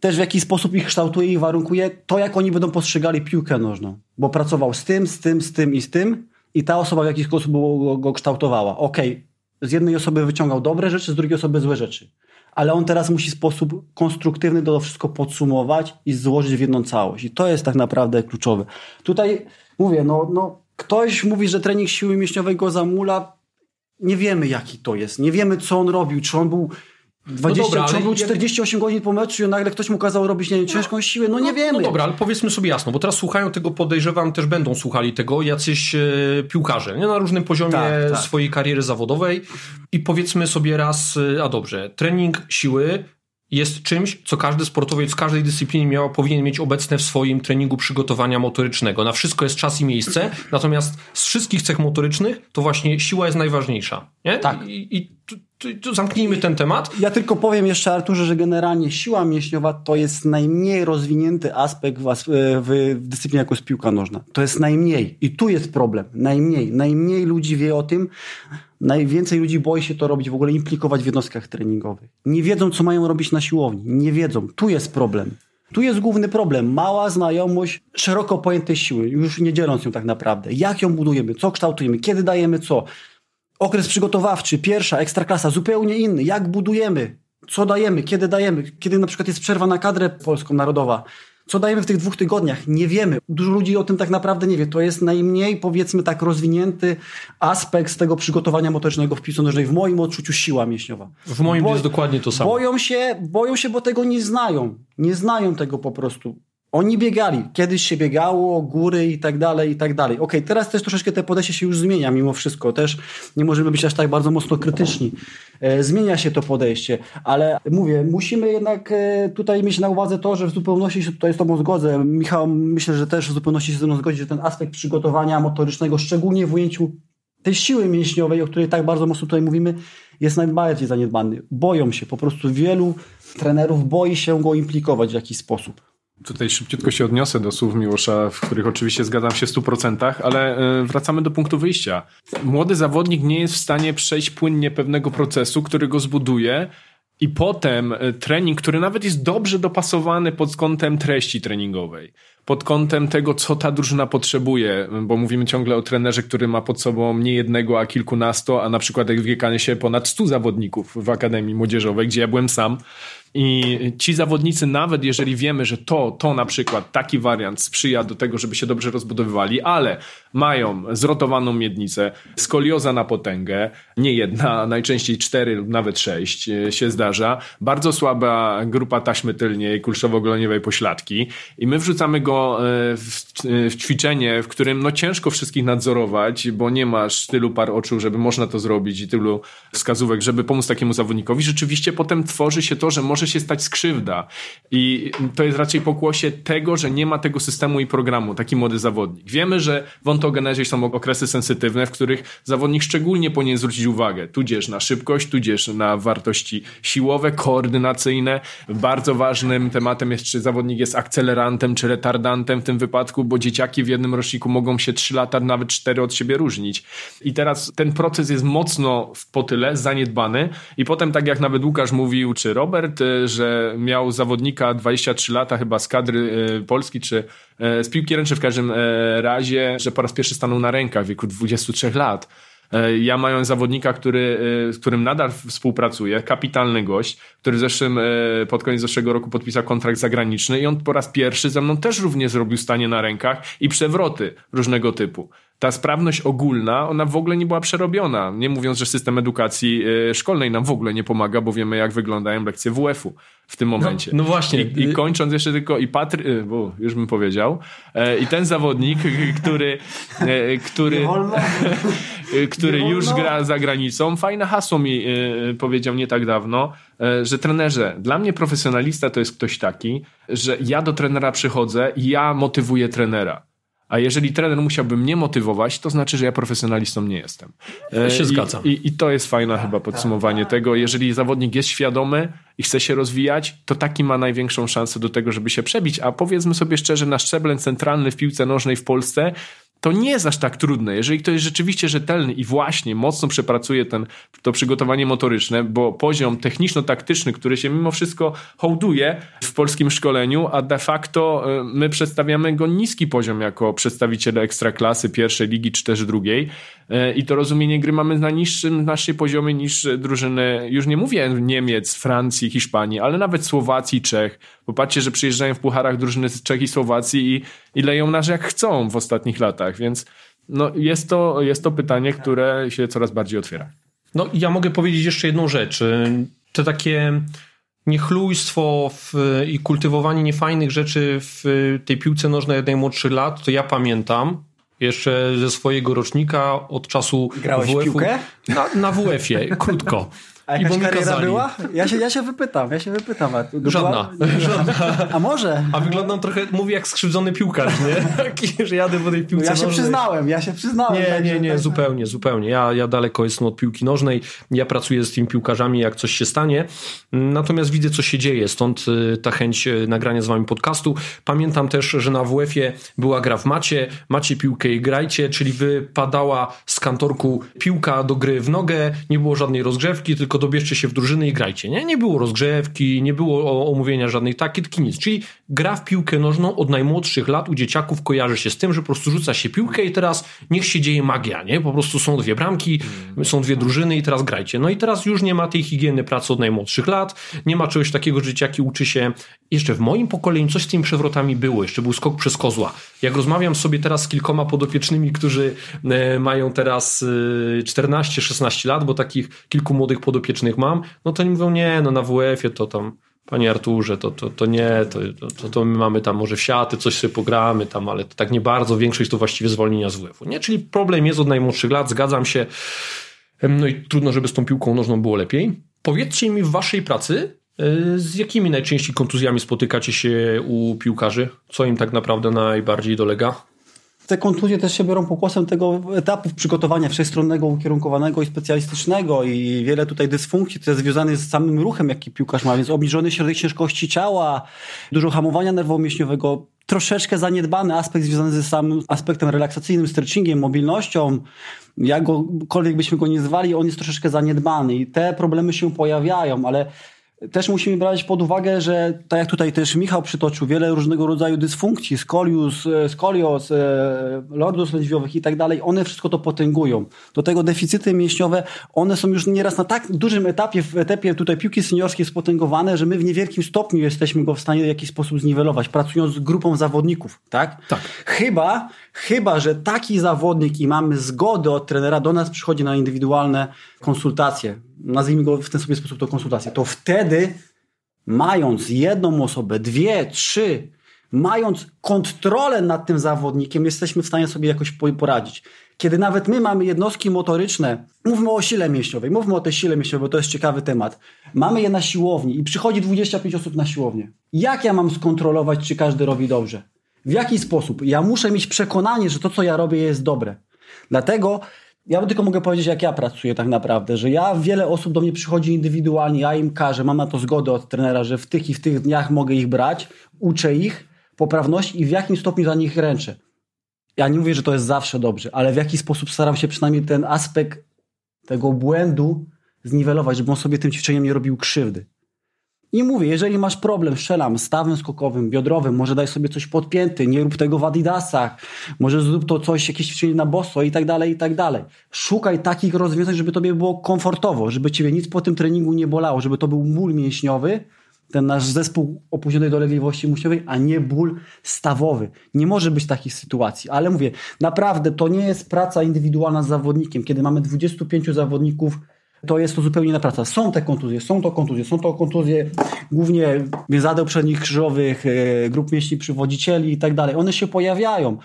też w jakiś sposób ich kształtuje i warunkuje to, jak oni będą postrzegali piłkę nożną. Bo pracował z tym, z tym, z tym i z tym i ta osoba w jakiś sposób go, go kształtowała. Okej, z jednej osoby wyciągał dobre rzeczy, z drugiej osoby złe rzeczy. Ale on teraz musi w sposób konstruktywny to wszystko podsumować i złożyć w jedną całość. I to jest tak naprawdę kluczowe. Tutaj mówię, no, no ktoś mówi, że trening siły mięśniowej go zamula. Nie wiemy, jaki to jest. Nie wiemy, co on robił. Czy on był 20, dobra, czy on był jak- 48 godzin po meczu i nagle ktoś mu kazał robić nie wiem, ciężką siłę. No nie wiemy. No dobra, ale powiedzmy sobie jasno, bo teraz słuchają tego, podejrzewam, też będą słuchali tego jacyś e, piłkarze, nie na różnym poziomie Tak, tak. swojej kariery zawodowej i powiedzmy sobie raz, e, a dobrze, trening siły jest czymś, co każdy sportowiec w każdej dyscyplinie miał, powinien mieć obecne w swoim treningu przygotowania motorycznego. Na wszystko jest czas i miejsce, natomiast z wszystkich cech motorycznych to właśnie siła jest najważniejsza. Nie? Tak. I, i zamknijmy ten temat. Ja tylko powiem jeszcze Arturze, że generalnie siła mięśniowa to jest najmniej rozwinięty aspekt w, as- w, w dyscyplinie jako jest piłka nożna. To jest najmniej. I tu jest problem. Najmniej. Najmniej ludzi wie o tym. Najwięcej ludzi boi się to robić, w ogóle implikować w jednostkach treningowych. Nie wiedzą, co mają robić na siłowni. Nie wiedzą. Tu jest problem. Tu jest główny problem. Mała znajomość szeroko pojętej siły, już nie dzieląc ją tak naprawdę. Jak ją budujemy, co kształtujemy, kiedy dajemy co. Okres przygotowawczy, pierwsza, ekstraklasa, zupełnie inny. Jak budujemy, co dajemy, kiedy dajemy, kiedy na przykład jest przerwa na kadrę polską narodowa. Co dajemy w tych dwóch tygodniach? Nie wiemy. Dużo ludzi o tym tak naprawdę nie wie. To jest najmniej, powiedzmy tak, rozwinięty aspekt z tego przygotowania motorycznego w piłce nożnej. W moim odczuciu siła mięśniowa. W moim Bo, jest dokładnie to samo. Boją się, boją się, bo tego nie znają. Nie znają tego po prostu. Oni biegali, kiedyś się biegało, góry i tak dalej, i tak dalej. Okej, okay, teraz też troszeczkę te podejście się już zmienia mimo wszystko. Też nie możemy być aż tak bardzo mocno krytyczni. E, zmienia się to podejście, ale mówię, musimy jednak e, tutaj mieć na uwadze to, że w zupełności się tutaj z Tobą zgodzę. Michał, myślę, że też w zupełności się z Tobą zgodzi, że ten aspekt przygotowania motorycznego, szczególnie w ujęciu tej siły mięśniowej, o której tak bardzo mocno tutaj mówimy, jest najbardziej zaniedbany. Boją się, po prostu wielu trenerów boi się go implikować w jakiś sposób. Tutaj szybciutko się odniosę do słów Miłosza, w których oczywiście zgadzam się w 100%, ale e, wracamy do punktu wyjścia. Młody zawodnik nie jest w stanie przejść płynnie pewnego procesu, który go zbuduje, i potem e, trening, który nawet jest dobrze dopasowany pod kątem treści treningowej, pod kątem tego, co ta drużyna potrzebuje, bo mówimy ciągle o trenerze, który ma pod sobą nie jednego, a kilkunastu, a na przykład jak w się ponad stu zawodników w Akademii Młodzieżowej, gdzie ja byłem sam, i ci zawodnicy, nawet jeżeli wiemy, że to, to na przykład taki wariant sprzyja do tego, żeby się dobrze rozbudowywali, ale mają zrotowaną miednicę, skolioza na potęgę, nie jedna, najczęściej cztery lub nawet sześć e, się zdarza, bardzo słaba grupa taśmy tylniej, kulszowo-gloniowej pośladki i my wrzucamy go e, w, e, w ćwiczenie, w którym no ciężko wszystkich nadzorować, bo nie masz tylu par oczu, żeby można to zrobić i tylu wskazówek, żeby pomóc takiemu zawodnikowi. Rzeczywiście potem tworzy się to, że może się stać skrzywda i to jest raczej pokłosie tego, że nie ma tego systemu i programu, taki młody zawodnik. Wiemy, że wąt ontogenezie są okresy sensytywne, w których zawodnik szczególnie powinien zwrócić uwagę, tudzież na szybkość, tudzież na wartości siłowe, koordynacyjne. Bardzo ważnym tematem jest, czy zawodnik jest akcelerantem, czy retardantem w tym wypadku, bo dzieciaki w jednym roczniku mogą się 3 lata, nawet 4 od siebie różnić. I teraz ten proces jest mocno w potyle, zaniedbany i potem, tak jak nawet Łukasz mówił, czy Robert, y, że miał zawodnika 23 lata chyba z kadry y, Polski, czy z piłki ręcznej w każdym razie, że po raz pierwszy stanął na rękach w wieku 23 lat. E, ja mając zawodnika, który, e, z którym nadal współpracuję, kapitalny gość, który w zeszłym, e, pod koniec zeszłego roku podpisał kontrakt zagraniczny i on po raz pierwszy ze mną też również zrobił stanie na rękach i przewroty różnego typu ta sprawność ogólna, ona w ogóle nie była przerobiona. Nie mówiąc, że system edukacji szkolnej nam w ogóle nie pomaga, bo wiemy, jak wyglądają lekcje WF-u w tym no, momencie. No, no właśnie. I, I, kończąc jeszcze tylko i Patry, bo już bym powiedział, i ten zawodnik, który, który, który już gra za granicą. Fajne hasło mi y, powiedział nie tak dawno, y, że trenerze, dla mnie profesjonalista to jest ktoś taki, że ja do trenera przychodzę i ja motywuję trenera. A jeżeli trener musiałby mnie motywować, to znaczy, że ja profesjonalistą nie jestem. Ja się I, zgadzam. I, I, to jest fajne chyba podsumowanie tego. Jeżeli zawodnik jest świadomy i chce się rozwijać, to taki ma największą szansę do tego, żeby się przebić. A powiedzmy sobie szczerze, nasz szczebel centralny w piłce nożnej w Polsce to nie jest aż tak trudne. Jeżeli ktoś jest rzeczywiście rzetelny i właśnie mocno przepracuje ten, to przygotowanie motoryczne, bo poziom techniczno-taktyczny, który się mimo wszystko hołduje w polskim szkoleniu, a de facto e, my przedstawiamy go niski poziom jako przedstawiciele ekstraklasy pierwszej ligi czy też drugiej i to rozumienie gry mamy na niższym naszej poziomie niż drużyny, już nie mówię Niemiec, Francji, Hiszpanii, ale nawet Słowacji, Czech. Popatrzcie, że przyjeżdżają w pucharach drużyny z Czech i Słowacji i, i leją nas jak chcą w ostatnich latach, więc no, jest, to, jest to pytanie, które się coraz bardziej otwiera. No ja mogę powiedzieć jeszcze jedną rzecz. Te takie niechlujstwo w, i kultywowanie niefajnych rzeczy w tej piłce nożnej od najmłodszych lat, to ja pamiętam jeszcze ze swojego rocznika od czasu Grałeś WF-u. piłkę? Na, na WF-ie, krótko. A jakaś kariera kazali. była? Ja się, ja się wypytam, ja się wypytam. A Żadna. Żadna. A może? A wyglądam trochę, mówię jak skrzywdzony piłkarz, nie? Taki, że jadę po tej piłce Ja się nożnej. przyznałem, ja się przyznałem. Nie, tak, nie, nie, tak, zupełnie, zupełnie. Ja, ja daleko jestem od piłki nożnej, ja pracuję z tymi piłkarzami, jak coś się stanie, natomiast widzę, co się dzieje, stąd y, ta chęć y, nagrania z wami podcastu. Pamiętam też, że na WF-ie była gra w macie, macie piłkę i grajcie, czyli wypadała z kantorku piłka do gry w nogę, nie było żadnej rozgrzewki, tylko tylko dobierzcie się w drużyny i grajcie, nie? Nie było rozgrzewki, nie było omówienia żadnej taktyki, nic. Czyli gra w piłkę nożną od najmłodszych lat u dzieciaków kojarzy się z tym, że po prostu rzuca się piłkę i teraz niech się dzieje magia, nie? Po prostu są dwie bramki, są dwie drużyny i teraz grajcie. No i teraz już nie ma tej higieny pracy od najmłodszych lat, nie ma czegoś takiego, że dzieciaki uczy się. Jeszcze w moim pokoleniu coś z tymi przewrotami było, jeszcze był skok przez kozła. Jak rozmawiam sobie teraz z kilkoma podopiecznymi, którzy e, mają teraz 14-16 e, lat, bo takich kilku młodych podopiecznych mam, no to oni mówią, nie, no na WF-ie to tam Panie Arturze, to, to, to nie, to, to, to my mamy tam może wsiaty, coś sobie pogramy tam, ale to tak nie bardzo, większość to właściwie zwolnienia z WF-u, nie? Czyli problem jest od najmłodszych lat, zgadzam się, no i trudno, żeby z tą piłką nożną było lepiej. Powiedzcie mi w waszej pracy, e, z jakimi najczęściej kontuzjami spotykacie się u piłkarzy? Co im tak naprawdę najbardziej dolega? Te kontuzje też się biorą pokłosem tego etapu przygotowania wszechstronnego, ukierunkowanego i specjalistycznego i wiele tutaj dysfunkcji, jest związane z samym ruchem, jaki piłkarz ma, więc obniżony środek ciężkości ciała, dużo hamowania nerwowo-mięśniowego, troszeczkę zaniedbany aspekt związany ze samym aspektem relaksacyjnym, stretchingiem, mobilnością, jakkolwiek byśmy go nie zwali, on jest troszeczkę zaniedbany i te problemy się pojawiają, ale też musimy brać pod uwagę, że tak jak tutaj też Michał przytoczył, wiele różnego rodzaju dysfunkcji, skolius, e, skolios, e, lordus lędźwiowych i tak dalej, one wszystko to potęgują. Do tego deficyty mięśniowe, one są już nieraz na tak dużym etapie, w etapie tutaj piłki seniorskiej spotęgowane, że my w niewielkim stopniu jesteśmy go w stanie w jakiś sposób zniwelować, pracując z grupą zawodników, tak? Tak. Chyba, chyba, że taki zawodnik i mamy zgodę od trenera, do nas przychodzi na indywidualne konsultacje, nazwijmy go w ten sobie sposób to konsultacje, to wtedy mając jedną osobę, dwie, trzy, mając kontrolę nad tym zawodnikiem, jesteśmy w stanie sobie jakoś poradzić. Kiedy nawet my mamy jednostki motoryczne, mówmy o sile mięśniowej, mówmy o tej sile mięśniowej, bo to jest ciekawy temat. Mamy je na siłowni i przychodzi 25 osób na siłownię. Jak ja mam skontrolować, czy każdy robi dobrze? W jaki sposób? Ja muszę mieć przekonanie, że to, co ja robię, jest dobre. Dlatego ja tylko mogę powiedzieć, jak ja pracuję tak naprawdę, że ja, wiele osób do mnie przychodzi indywidualnie, ja im każę, mam na to zgodę od trenera, że w tych i w tych dniach mogę ich brać, uczę ich poprawności i w jakim stopniu za nich ręczę. Ja nie mówię, że to jest zawsze dobrze, ale w jaki sposób staram się przynajmniej ten aspekt tego błędu zniwelować, żeby on sobie tym ćwiczeniem nie robił krzywdy. I mówię, jeżeli masz problem, strzelam stawem skokowym, biodrowym, może daj sobie coś podpięty, nie rób tego w adidasach, może zrób to coś, jakieś ćwiczenie na boso i tak dalej, i tak dalej. Szukaj takich rozwiązań, żeby tobie było komfortowo, żeby ciebie nic po tym treningu nie bolało, żeby to był ból mięśniowy, ten nasz zespół opóźnionej dolegliwości mięśniowej, a nie ból stawowy. Nie może być takich sytuacji, ale mówię, naprawdę to nie jest praca indywidualna z zawodnikiem. Kiedy mamy 25 zawodników, to jest to zupełnie inna praca. Są te kontuzje, są to kontuzje, są to kontuzje głównie więzadeł przednich krzyżowych, e, grup mięśni przywodzicieli i tak dalej. One się pojawiają.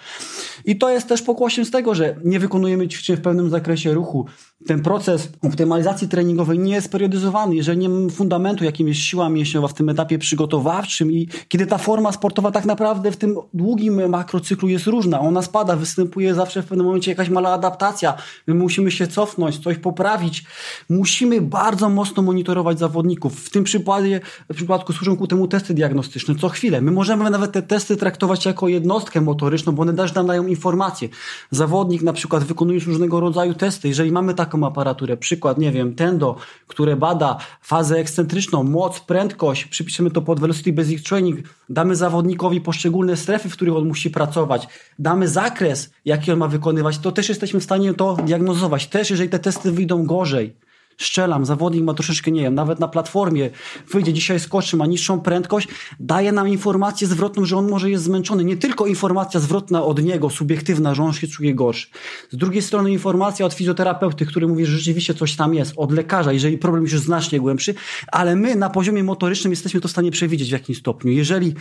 I to jest też pokłosiem z tego, że nie wykonujemy ćwiczeń w pewnym zakresie ruchu. Ten proces optymalizacji treningowej nie jest periodyzowany. Jeżeli nie mamy fundamentu, jakim jest siła mięśniowa w tym etapie przygotowawczym i kiedy ta forma sportowa tak naprawdę w tym długim makrocyklu jest różna, ona spada, występuje zawsze w pewnym momencie jakaś mała adaptacja, my musimy się cofnąć, coś poprawić. Musimy bardzo mocno monitorować zawodników. W tym przypadku, w przypadku służą ku temu testy diagnostyczne co chwilę. My możemy nawet te testy traktować jako jednostkę motoryczną, bo one też nam dają informacje. Zawodnik na przykład wykonuje różnego rodzaju testy. Jeżeli mamy taką aparaturę, przykład, nie wiem, Tendo, które bada fazę ekscentryczną, moc, prędkość, przypiszemy to pod Velocity Basic Training, damy zawodnikowi poszczególne strefy, w których on musi pracować, damy zakres, jaki on ma wykonywać, to też jesteśmy w stanie to diagnozować. Też jeżeli te testy wyjdą gorzej, strzelam, zawodnik ma troszeczkę, nie wiem, nawet na platformie wyjdzie dzisiaj skoczy, ma niższą prędkość, daje nam informację zwrotną, że on może jest zmęczony. Nie tylko informacja zwrotna od niego, subiektywna, że on się czuje gorszy. Z drugiej strony informacja od fizjoterapeuty, który mówi, że rzeczywiście coś tam jest, od lekarza, jeżeli problem już jest znacznie głębszy, ale my na poziomie motorycznym jesteśmy to w stanie przewidzieć w jakim stopniu. Jeżeli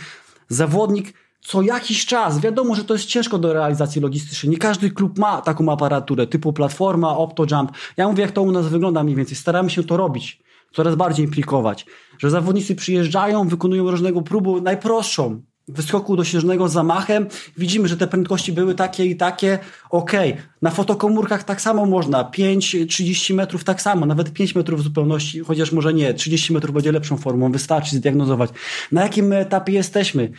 zawodnik co jakiś czas. Wiadomo, że to jest ciężko do realizacji logistycznej. Nie każdy klub ma taką aparaturę typu platforma, OptoJump. Ja mówię, jak to u nas wygląda mniej więcej. Staramy się to robić, coraz bardziej implikować. Że zawodnicy przyjeżdżają, wykonują różnego próbu, najprostszą, wyskoku dośnieżnego zamachem. Widzimy, że te prędkości były takie i takie. Okej, okay. na fotokomórkach tak samo można. 5-30 metrów tak samo, nawet 5 metrów w zupełności, chociaż może nie, 30 metrów będzie lepszą formą, wystarczy zdiagnozować. Na jakim etapie jesteśmy?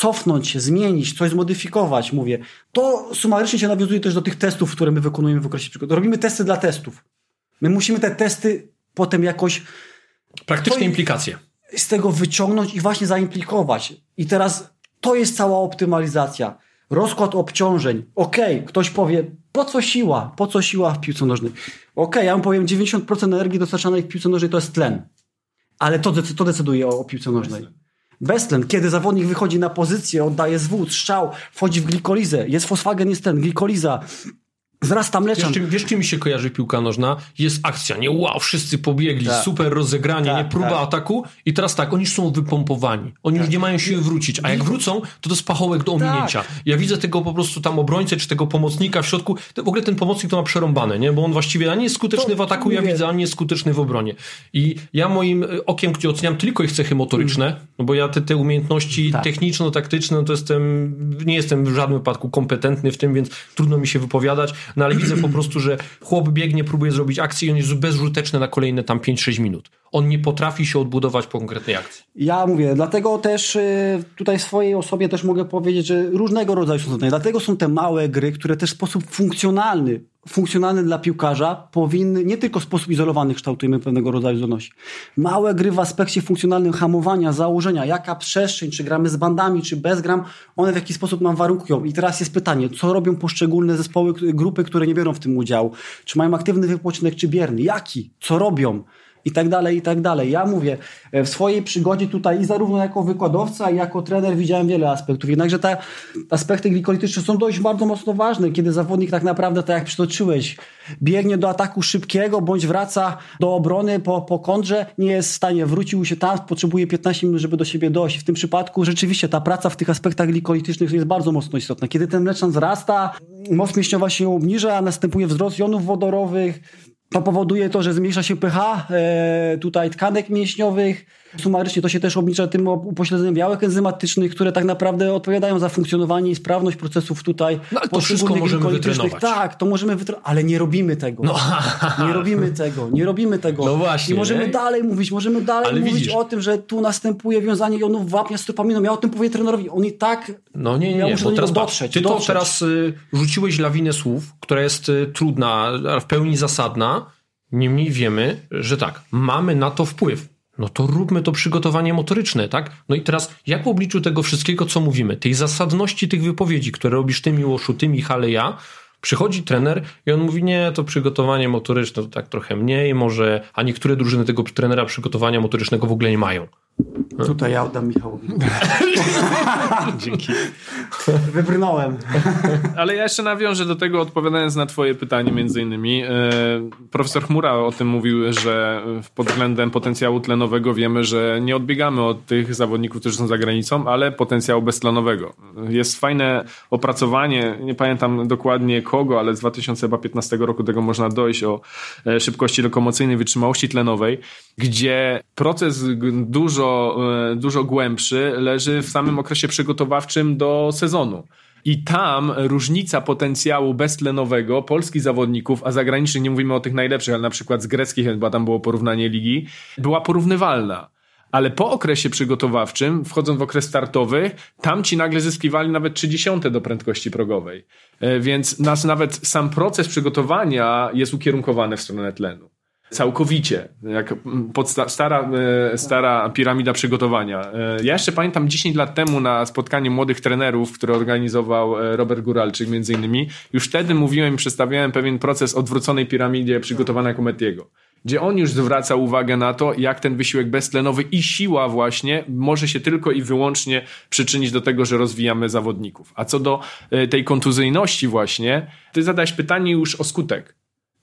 Cofnąć się, zmienić, coś zmodyfikować, mówię. To sumarycznie się nawiązuje też do tych testów, które my wykonujemy w okresie przygotowawczym. Robimy testy dla testów. My musimy te testy potem jakoś... Praktyczne implikacje. Z tego wyciągnąć i właśnie zaimplikować. I teraz to jest cała optymalizacja. Rozkład obciążeń. Okej, okay, ktoś powie, po co siła? Po co siła w piłce nożnej? Okej, okay, ja wam powiem, 90% energii dostarczanej w piłce nożnej to jest tlen. Ale to, to decyduje o, o piłce nożnej. Beztlen, kiedy zawodnik wychodzi na pozycję, oddaje zwód, strzał, wchodzi w glikolizę, jest fosfagen, jest ten, glikoliza, Wzrasta mleczan. Wiesz wiesz, czym mi się kojarzy piłka nożna? Jest akcja, nie wow, wszyscy pobiegli, tak. super rozegranie, tak, nie próba tak. ataku i teraz tak, oni już są wypompowani. Oni już tak. nie mają siły wrócić, a jak wrócą, to to jest pachołek do ominięcia. Tak. Ja widzę tego po prostu tam obrońcę, czy tego pomocnika w środku. W ogóle ten pomocnik to ma przerąbane, nie? Bo on właściwie ani jest skuteczny to, w ataku, ja widzę, ani jest skuteczny w obronie. I ja moim e, okiem, gdzie oceniam tylko ich cechy motoryczne, mm. no bo ja te, te umiejętności tak. techniczno-taktyczne, no to jestem, nie jestem w żadnym wypadku kompetentny w tym, więc trudno mi się wypowiadać, no ale widzę po prostu że chłop biegnie, próbuje zrobić akcję i on jest bezużyteczny na kolejne tam 5-6 minut. On nie potrafi się odbudować po konkretnej akcji. Ja mówię, dlatego też y, tutaj swojej osobie też mogę powiedzieć, że różnego rodzaju są. Dlatego są te małe gry, które też w sposób funkcjonalny funkcjonalny dla piłkarza powinny nie tylko w sposób izolowany kształtujemy pewnego rodzaju zdolności. Małe gry w aspekcie funkcjonalnym hamowania, założenia, jaka przestrzeń, czy gramy z bandami, czy bez gram, one w jakiś sposób nam warunkują. I teraz jest pytanie, co robią poszczególne zespoły, grupy, które nie biorą w tym udziału? Czy mają aktywny wypoczynek, czy bierny? Jaki? Co robią? I tak dalej, i tak dalej. Ja mówię, e, w swojej przygodzie tutaj i zarówno jako wykładowca, i jako trener widziałem wiele aspektów. Jednakże te aspekty glikolityczne są dość bardzo mocno ważne, kiedy zawodnik tak naprawdę, tak jak przytoczyłeś, biegnie do ataku szybkiego, bądź wraca do obrony po, po kontrze, nie jest w stanie, wrócił się tam, potrzebuje 15 minut, żeby do siebie dojść. W tym przypadku rzeczywiście ta praca w tych aspektach glikolitycznych jest bardzo mocno istotna. Kiedy ten mleczan wzrasta, moc mięśniowa się obniża, następuje wzrost jonów wodorowych, to powoduje to, że zmniejsza się pH e, tutaj tkanek mięśniowych. Sumarycznie to się też oblicza tym upośledzeniem białek enzymatycznych, które tak naprawdę odpowiadają za funkcjonowanie i sprawność procesów tutaj. No ale to wszystko możemy wytrenować. Tak, to możemy wytrenować, ale nie robimy tego. No. Nie robimy tego, nie robimy tego. No właśnie. I możemy nie? dalej mówić, możemy dalej ale mówić widzisz. o tym, że tu następuje wiązanie jonów wapnia z tropaminą. Ja o tym powiem trenerowi. On i tak... No nie, nie, nie. Ja muszę teraz dotrzeć. Ty dotrzeć. to teraz y, rzuciłeś lawinę słów, która jest y, trudna, w pełni zasadna. Niemniej wiemy, że tak, mamy na to wpływ. No to róbmy to przygotowanie motoryczne, tak? No i teraz, jak w obliczu tego wszystkiego, co mówimy, tej zasadności tych wypowiedzi, które robisz ty, Miłoszu, ty, Michale, ja, przychodzi trener i on mówi, nie, to przygotowanie motoryczne to tak trochę mniej, może, a niektóre drużyny tego trenera przygotowania motorycznego w ogóle nie mają. Tutaj ja oddam Michałowi. Dzięki. Wybrnąłem. Ale ja jeszcze nawiążę do tego, odpowiadając na twoje pytanie między innymi. E, profesor Chmura o tym mówił, że pod względem potencjału tlenowego wiemy, że nie odbiegamy od tych zawodników, którzy są za granicą, ale potencjału beztlenowego. Jest fajne opracowanie, nie pamiętam dokładnie kogo, ale z 2015 roku tego można dojść o e, szybkości lokomocyjnej, wytrzymałości tlenowej, gdzie proces dużo E, dużo, głębszy leży w samym okresie przygotowawczym do sezonu. I tam różnica potencjału beztlenowego polskich zawodników, a zagranicznych, nie mówimy o tych najlepszych, ale na przykład z greckich, chyba tam było porównanie ligi, była porównywalna. Ale po okresie przygotowawczym, wchodząc w okres startowy, tam ci nagle zyskiwali nawet 30 do prędkości progowej. E, więc nas nawet sam proces przygotowania jest ukierunkowany w stronę tlenu. Całkowicie. Jak podsta- stara, e, stara piramida przygotowania. E, ja jeszcze pamiętam 10 lat temu na spotkaniu młodych trenerów, które organizował e, Robert Guralczyk między innymi. Już wtedy mówiłem i przedstawiałem pewien proces odwróconej piramidzie przygotowania Metiego. Gdzie on już zwraca uwagę na to, jak ten wysiłek beztlenowy i siła właśnie może się tylko i wyłącznie przyczynić do tego, że rozwijamy zawodników. A co do tej kontuzyjności właśnie, ty zadałeś pytanie już o skutek.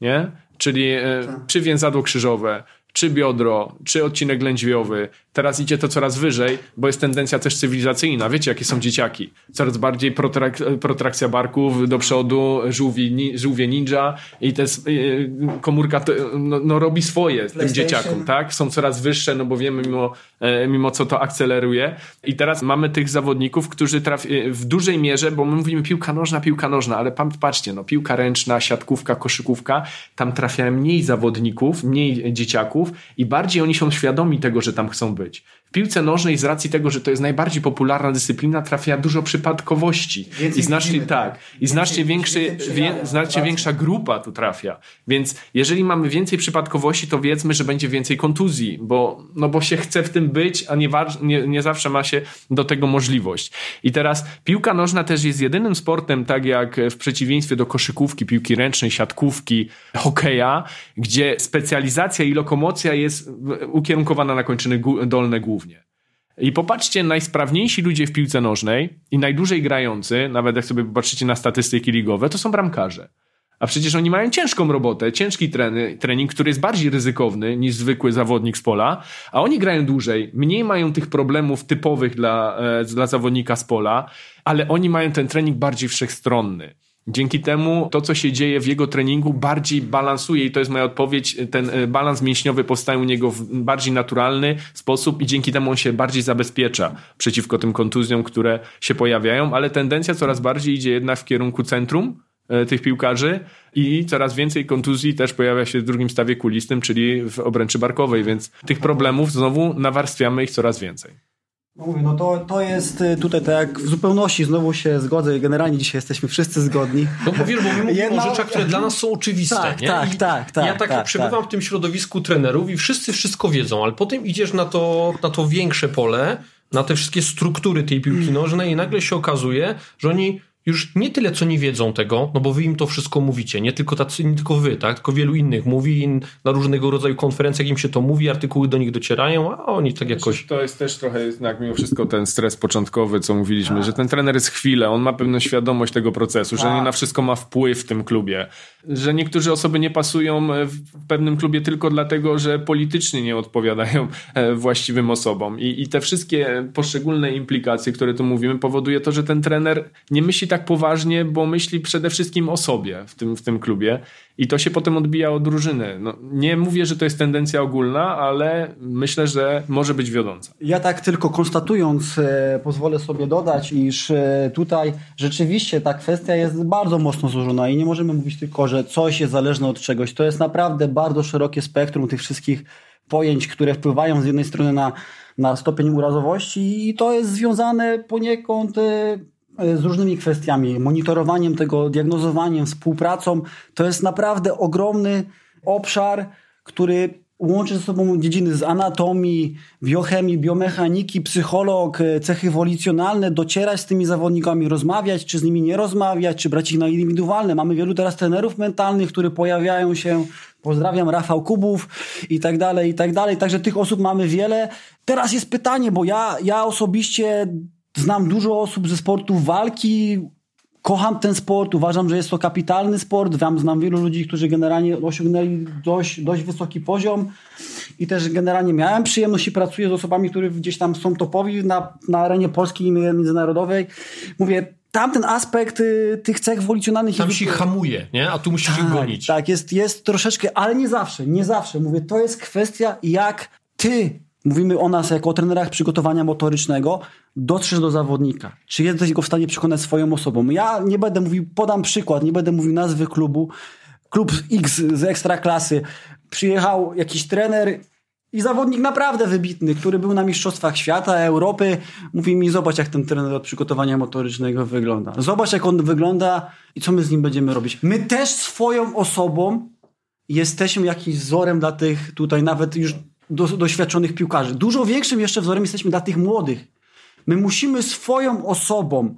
Nie? Czyli e, tak. czy więzadło krzyżowe, czy biodro, czy odcinek lędźwiowy. Teraz idzie to coraz wyżej, bo jest tendencja też cywilizacyjna. Wiecie, jakie są dzieciaki. Coraz bardziej protrak protrakcja barków do przodu, żółwie, ni żółwie ninja i te y, komórka to, no, no, robi swoje tym dzieciakom, tak? Są coraz wyższe, no bo wiemy mimo, e, mimo co to akceleruje. I teraz mamy tych zawodników, którzy trafi w dużej mierze, bo my mówimy piłka nożna, piłka nożna, ale patrzcie, no piłka ręczna, siatkówka, koszykówka, tam trafia mniej zawodników, mniej dzieciaków, i bardziej oni są świadomi tego, że tam chcą być. language. W piłce nożnej z racji tego, że to jest najbardziej popularna dyscyplina, trafia dużo przypadkowości. Więcej I znacznie, widzimy, tak, tak. i znacznie, Więcej- większy, więcej wie, znacznie większa grupa tu trafia. Więc jeżeli mamy więcej przypadkowości, to wiedzmy, że będzie więcej kontuzji, bo, no bo się chce w tym być, a nie, nie, nie zawsze ma się do tego możliwość. I teraz piłka nożna też jest jedynym sportem, tak jak w przeciwieństwie do koszykówki, piłki ręcznej, siatkówki, hokeja, gdzie specjalizacja i lokomocja jest w- ukierunkowana na kończyny dolne głównie. I popatrzcie, najsprawniejsi ludzie w piłce nożnej i najdłużej grający, nawet jak sobie popatrzycie na statystyki ligowe, to są bramkarze. A przecież oni mają ciężką robotę, ciężki treny, trening, który jest bardziej ryzykowny niż zwykły zawodnik z pola, a oni grają dłużej, mniej mają tych problemów typowych dla, e, dla zawodnika z pola, ale oni mają ten trening bardziej wszechstronny. Dzięki temu to, co się dzieje w jego treningu, bardziej balansuje i to jest moja odpowiedź. Ten e, balans mięśniowy powstaje u niego w bardziej naturalny sposób i dzięki temu on się bardziej zabezpiecza przeciwko tym kontuzjom, które się pojawiają, ale tendencja coraz bardziej idzie jednak w kierunku centrum e, tych piłkarzy i coraz więcej kontuzji też pojawia się w drugim stawie kulistym, czyli w obręczy barkowej, więc tych problemów znowu nawarstwiamy ich coraz więcej. No mówię, no to, to jest y, tutaj tak jak w zupełności znowu się zgodzę i generalnie dzisiaj jesteśmy wszyscy zgodni. No bo wiesz, bo my mówimy Jedna- o rzeczach, które dla nas są oczywiste. Tak, nie? tak, I tak, tak, Ja tak, tak, przebywam tak. w tym środowisku trenerów i wszyscy wszystko wiedzą, ale potem idziesz na to, na to większe pole, na te wszystkie struktury tej piłki nożnej i nagle się okazuje, że oni już nie tyle, co nie wiedzą tego, no bo wy im to wszystko mówicie, nie tylko tacy, nie tylko wy, tak, tylko wielu innych mówi i na różnego rodzaju konferencjach im się to mówi, artykuły do nich docierają, a oni tak jakoś... To jest też trochę jednak mimo wszystko ten stres początkowy, co mówiliśmy, że ten trener jest chwilę, on ma pewną świadomość tego procesu, że Tak. nie na wszystko ma wpływ w tym klubie, że niektóre osoby nie pasują w pewnym klubie tylko dlatego, że politycznie nie odpowiadają e, właściwym osobom. I, I te wszystkie poszczególne implikacje, które tu mówimy, powoduje to, że ten trener nie myśli tak poważnie, bo myśli przede wszystkim o sobie w tym, w tym klubie. I to się potem odbija od drużyny. No, nie mówię, że to jest tendencja ogólna, ale myślę, że może być wiodąca. Ja tak tylko konstatując, e, pozwolę sobie dodać, iż e, tutaj rzeczywiście ta kwestia jest bardzo mocno złożona i nie możemy mówić tylko, że coś jest zależne od czegoś. To jest naprawdę bardzo szerokie spektrum tych wszystkich pojęć, które wpływają z jednej strony na, na stopień urazowości i to jest związane poniekąd e, z różnymi kwestiami, monitorowaniem tego, diagnozowaniem, współpracą. To jest naprawdę ogromny obszar, który łączy ze sobą dziedziny z anatomii, biochemii, biomechaniki, psycholog, e, cechy wolicjonalne, docierać z tymi zawodnikami, rozmawiać, czy z nimi nie rozmawiać, czy brać ich na indywidualne. Mamy wielu teraz trenerów mentalnych, którzy pojawiają się, pozdrawiam, Rafał Kubów i tak dalej, i tak dalej. Także tych osób mamy wiele. Teraz jest pytanie, bo ja, ja osobiście znam dużo osób ze sportu walki, kocham ten sport, uważam, że jest to kapitalny sport. Znam, znam wielu ludzi, którzy generalnie osiągnęli dość, dość wysoki poziom i też generalnie miałem przyjemność i pracuję z osobami, które gdzieś tam są topowi na, na arenie polskiej i międzynarodowej. Mówię, tamten aspekt y, tych cech wolicjonalnych... Tam się hamuje, nie? A tu musisz ich gonić. tak, jest, jest troszeczkę, ale nie zawsze, nie zawsze. Mówię, to jest kwestia, jak ty, mówimy o nas jako o trenerach przygotowania motorycznego, dotrzesz do zawodnika. Czy jesteś go w stanie przekonać swoją osobą. Ja nie będę mówił, podam przykład, nie będę mówił nazwy klubu. Klub X z ekstraklasy. Przyjechał jakiś trener i zawodnik naprawdę wybitny, który był na Mistrzostwach Świata, Europy. Mówi mi, zobacz jak ten trener od przygotowania motorycznego wygląda. Zobacz jak on wygląda i co my z nim będziemy robić. My też swoją osobą jesteśmy jakimś wzorem dla tych tutaj nawet już do, doświadczonych piłkarzy. Dużo większym jeszcze wzorem jesteśmy dla tych młodych. My musimy swoją osobą,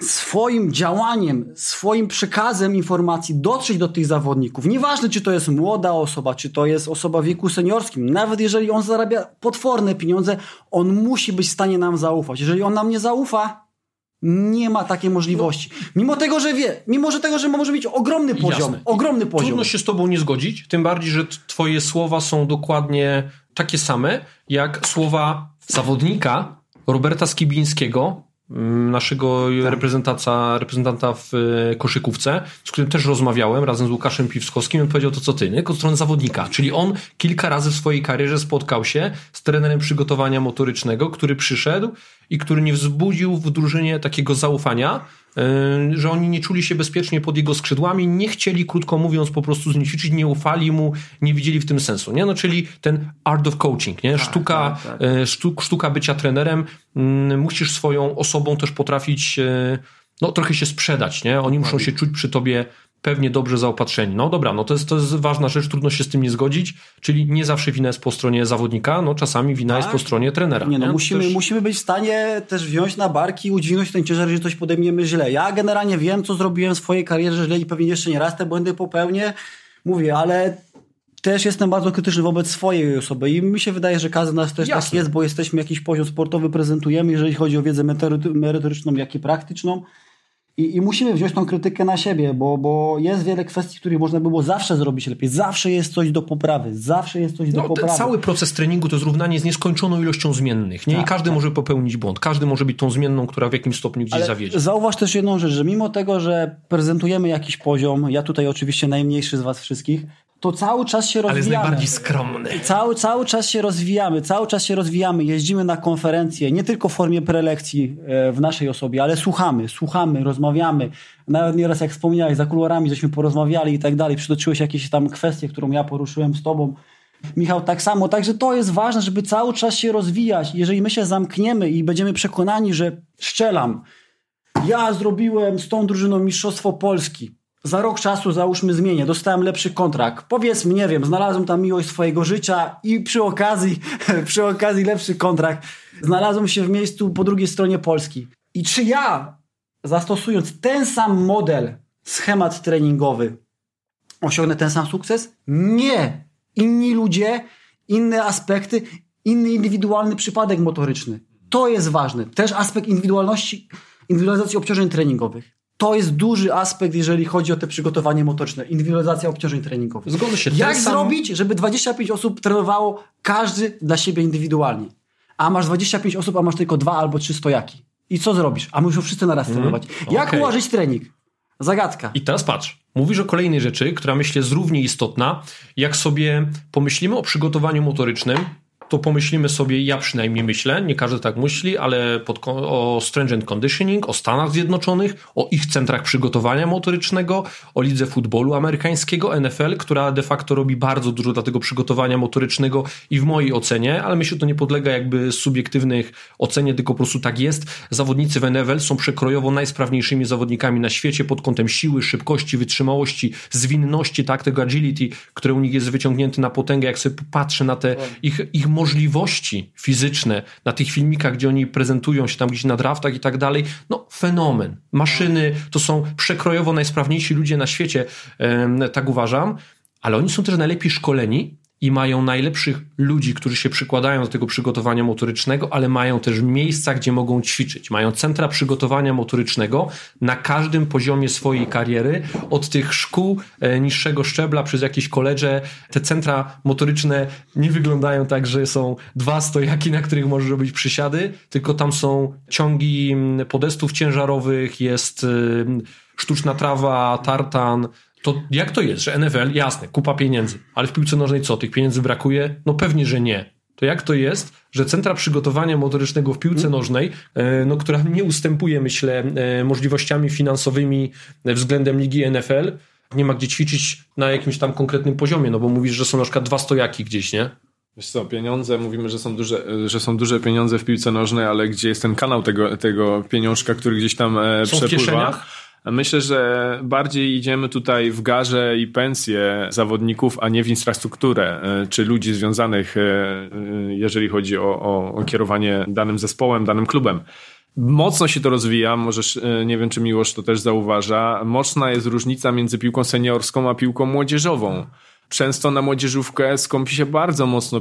swoim działaniem, swoim przekazem informacji dotrzeć do tych zawodników. Nieważne, czy to jest młoda osoba, czy to jest osoba w wieku seniorskim. Nawet jeżeli on zarabia potworne pieniądze, on musi być w stanie nam zaufać. Jeżeli on nam nie zaufa, nie ma takiej możliwości. Mimo tego, że wie, mimo że tego, że może mieć ogromny poziom, Jasne. ogromny poziom. Trudno się z tobą nie zgodzić, tym bardziej, że twoje słowa są dokładnie takie same, jak słowa zawodnika Roberta Skibińskiego, mm, naszego reprezentanta, reprezentanta w e, koszykówce, z którym też rozmawiałem razem z Łukaszem Piwskowskim. On powiedział to co ty, nie? Tylko od strony zawodnika. Czyli on kilka razy w swojej karierze spotkał się z trenerem przygotowania motorycznego, który przyszedł i który nie wzbudził w drużynie takiego zaufania, że oni nie czuli się bezpiecznie pod jego skrzydłami, nie chcieli, krótko mówiąc, po prostu z nim ćwiczyć, nie ufali mu, nie widzieli w tym sensu, nie? No, czyli ten art of coaching, nie? Tak, sztuka, tak, tak. Yy, sztuk, sztuka bycia trenerem, yy, musisz swoją osobą też potrafić no, trochę się sprzedać, nie? Oni muszą się czuć przy tobie pewnie dobrze zaopatrzeni. No dobra, no to jest, to jest ważna rzecz, trudno się z tym nie zgodzić, czyli nie zawsze wina jest po stronie zawodnika, no czasami wina tak? jest po tak. stronie trenera. Nie, no nie? Musimy, też... musimy być w stanie też wziąć na barki i udźwignąć ten ciężar, że coś podejmiemy źle. Ja generalnie wiem, co zrobiłem w swojej karierze źle i pewnie jeszcze nie raz te błędy popełnię, mówię, ale też jestem bardzo krytyczny wobec swojej osoby i mi się wydaje, że każdy nas też tak Jasne. tak jest, bo jesteśmy jakiś poziom sportowy prezentujemy, jeżeli chodzi o wiedzę merytoryczną, jak i praktyczną. I, I, musimy wziąć tą krytykę na siebie, bo, bo jest wiele kwestii, których można było zawsze zrobić lepiej. Zawsze jest coś do poprawy. Zawsze jest coś no, do poprawy. Cały proces treningu to zrównanie z nieskończoną ilością zmiennych. Nie? Tak, I każdy tak. może popełnić błąd. Każdy może być tą zmienną, która w jakimś stopniu gdzieś Ale zawiedzie. Zauważ też jedną rzecz, że mimo tego, że prezentujemy jakiś poziom, ja tutaj oczywiście najmniejszy z was wszystkich, to cały czas się rozwijamy. Ale jest najbardziej skromny. Cały, cały czas się rozwijamy, cały czas się rozwijamy, jeździmy na konferencje, nie tylko w formie prelekcji e, w naszej osobie, ale słuchamy, słuchamy, rozmawiamy. Nawet nieraz jak wspomniałeś, za kuluarami żeśmy porozmawiali i tak dalej, przytoczyłeś jakieś tam kwestie, którą ja poruszyłem z tobą. Michał, tak samo. Także to jest ważne, żeby cały czas się rozwijać. Jeżeli my się zamkniemy i będziemy przekonani, że szczelam, ja zrobiłem z tą drużyną Mistrzostwo Polski, za rok czasu załóżmy zmienię, dostałem lepszy kontrakt. Powiedzmy, nie wiem, znalazłem tam miłość swojego życia i przy okazji, przy okazji lepszy kontrakt, znalazłem się w miejscu po drugiej stronie Polski. I czy ja, zastosując ten sam model, schemat treningowy, osiągnę ten sam sukces? Nie! Inni ludzie, inne aspekty, inny indywidualny przypadek motoryczny. To jest ważne. Też aspekt indywidualności, indywidualizacji obciążeń treningowych to jest duży aspekt, jeżeli chodzi o te przygotowanie motoryczne, indywidualizacja obciążeń treningowych. Zgodzę się. Jak zrobić, żeby 25 osób trenowało każdy dla siebie indywidualnie? A masz 25 osób, a masz tylko dwa albo trzy stojaki. I co zrobisz? A muszą wszyscy naraz mm, trenować. Jak okay. ułożyć trening? Zagadka. I teraz patrz. Mówisz o kolejnej rzeczy, która myślę jest równie istotna. Jak sobie pomyślimy o przygotowaniu motorycznym, to pomyślimy sobie, ja przynajmniej myślę, nie każdy tak myśli, ale pod, o Strength Conditioning, o Stanach Zjednoczonych, o ich centrach przygotowania motorycznego, o lidze futbolu amerykańskiego, NFL, która de facto robi bardzo dużo dla tego przygotowania motorycznego i w mojej ocenie, ale myślę, to nie podlega jakby subiektywnych ocenie, tylko po prostu tak jest. Zawodnicy w NFL są przekrojowo najsprawniejszymi zawodnikami na świecie pod kątem siły, szybkości, wytrzymałości, zwinności, tak, tego agility, które u nich jest wyciągnięty na potęgę, jak sobie patrzę na te ich, ich możliwości fizyczne na tych filmikach, gdzie oni prezentują się tam gdzieś na draftach i tak dalej, no fenomen. Maszyny to są przekrojowo najsprawniejsi ludzie na świecie, tak uważam, ale oni są też najlepiej szkoleni i mają najlepszych ludzi, którzy się przykładają do tego przygotowania motorycznego, ale mają też miejsca, gdzie mogą ćwiczyć. Mają centra przygotowania motorycznego na każdym poziomie swojej kariery, od tych szkół e, niższego szczebla przez jakieś koledże. Te centra motoryczne nie wyglądają tak, że są dwa stojaki, na których możesz robić przysiady, tylko tam są ciągi podestów ciężarowych, jest sztuczna trawa, tartan, to jak to jest, że NFL, jasne, kupa pieniędzy, ale w piłce nożnej co, tych pieniędzy brakuje? No pewnie, że nie. To jak to jest, że centra przygotowania motorycznego w piłce hmm. nożnej, e, no, która nie ustępuje, myślę, e, możliwościami finansowymi względem ligi NFL, nie ma gdzie ćwiczyć na jakimś tam konkretnym poziomie, no bo mówisz, że są na przykład dwa stojaki gdzieś, nie? Wiesz co, pieniądze, mówimy, że są duże, że są duże pieniądze w piłce nożnej, ale gdzie jest ten kanał tego, tego pieniążka, który gdzieś tam e, są przepływa? W kieszeniach? Myślę, że bardziej idziemy tutaj w garze i pensje zawodników, a nie w infrastrukturę e, czy ludzi związanych, e, e, jeżeli chodzi o, o, o kierowanie danym zespołem, danym klubem. Mocno się to rozwija, możesz, nie wiem czy Miłosz to też zauważa, mocna jest różnica między piłką seniorską a piłką młodzieżową często na młodzieżówkę skąpi się bardzo mocno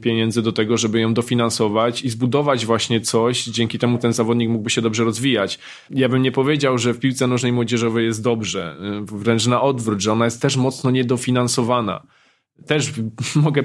pieniędzy do tego, żeby ją dofinansować i zbudować właśnie coś, dzięki temu ten zawodnik mógłby się dobrze rozwijać. Ja bym nie powiedział, że w piłce nożnej młodzieżowej jest dobrze, wręcz na odwrót, że ona jest też mocno niedofinansowana. Też mogę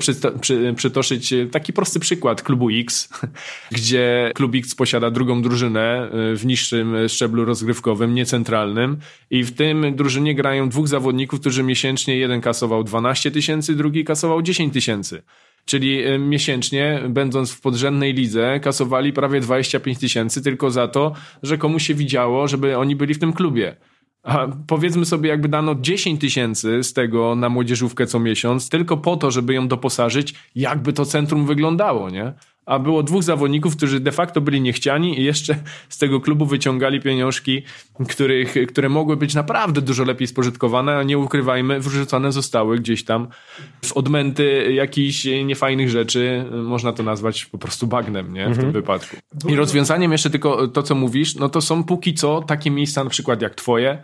przytoczyć taki prosty przykład klubu X, gdzie klub X posiada drugą drużynę y, w niższym szczeblu rozgrywkowym, niecentralnym i w tym drużynie grają dwóch zawodników, którzy miesięcznie jeden kasował 12 tysięcy, drugi kasował 10 tysięcy. Czyli e, miesięcznie, będąc w podrzędnej lidze, kasowali prawie 25 tysięcy tylko za to, że komuś się widziało, żeby oni byli w tym klubie. A powiedzmy sobie, jakby dano 10 tysięcy z tego na młodzieżówkę co miesiąc, tylko po to, żeby ją doposażyć, jakby to centrum wyglądało, nie? a było dwóch zawodników, którzy de facto byli niechciani i jeszcze z tego klubu wyciągali pieniążki, których, które mogły być naprawdę dużo lepiej spożytkowane, a nie ukrywajmy, wrzucone zostały gdzieś tam w odmęty jakichś niefajnych rzeczy, można to nazwać po prostu bagnem, nie? W mhm. tym wypadku. I rozwiązaniem jeszcze tylko to, co mówisz, no to są póki co takie miejsca na przykład jak twoje,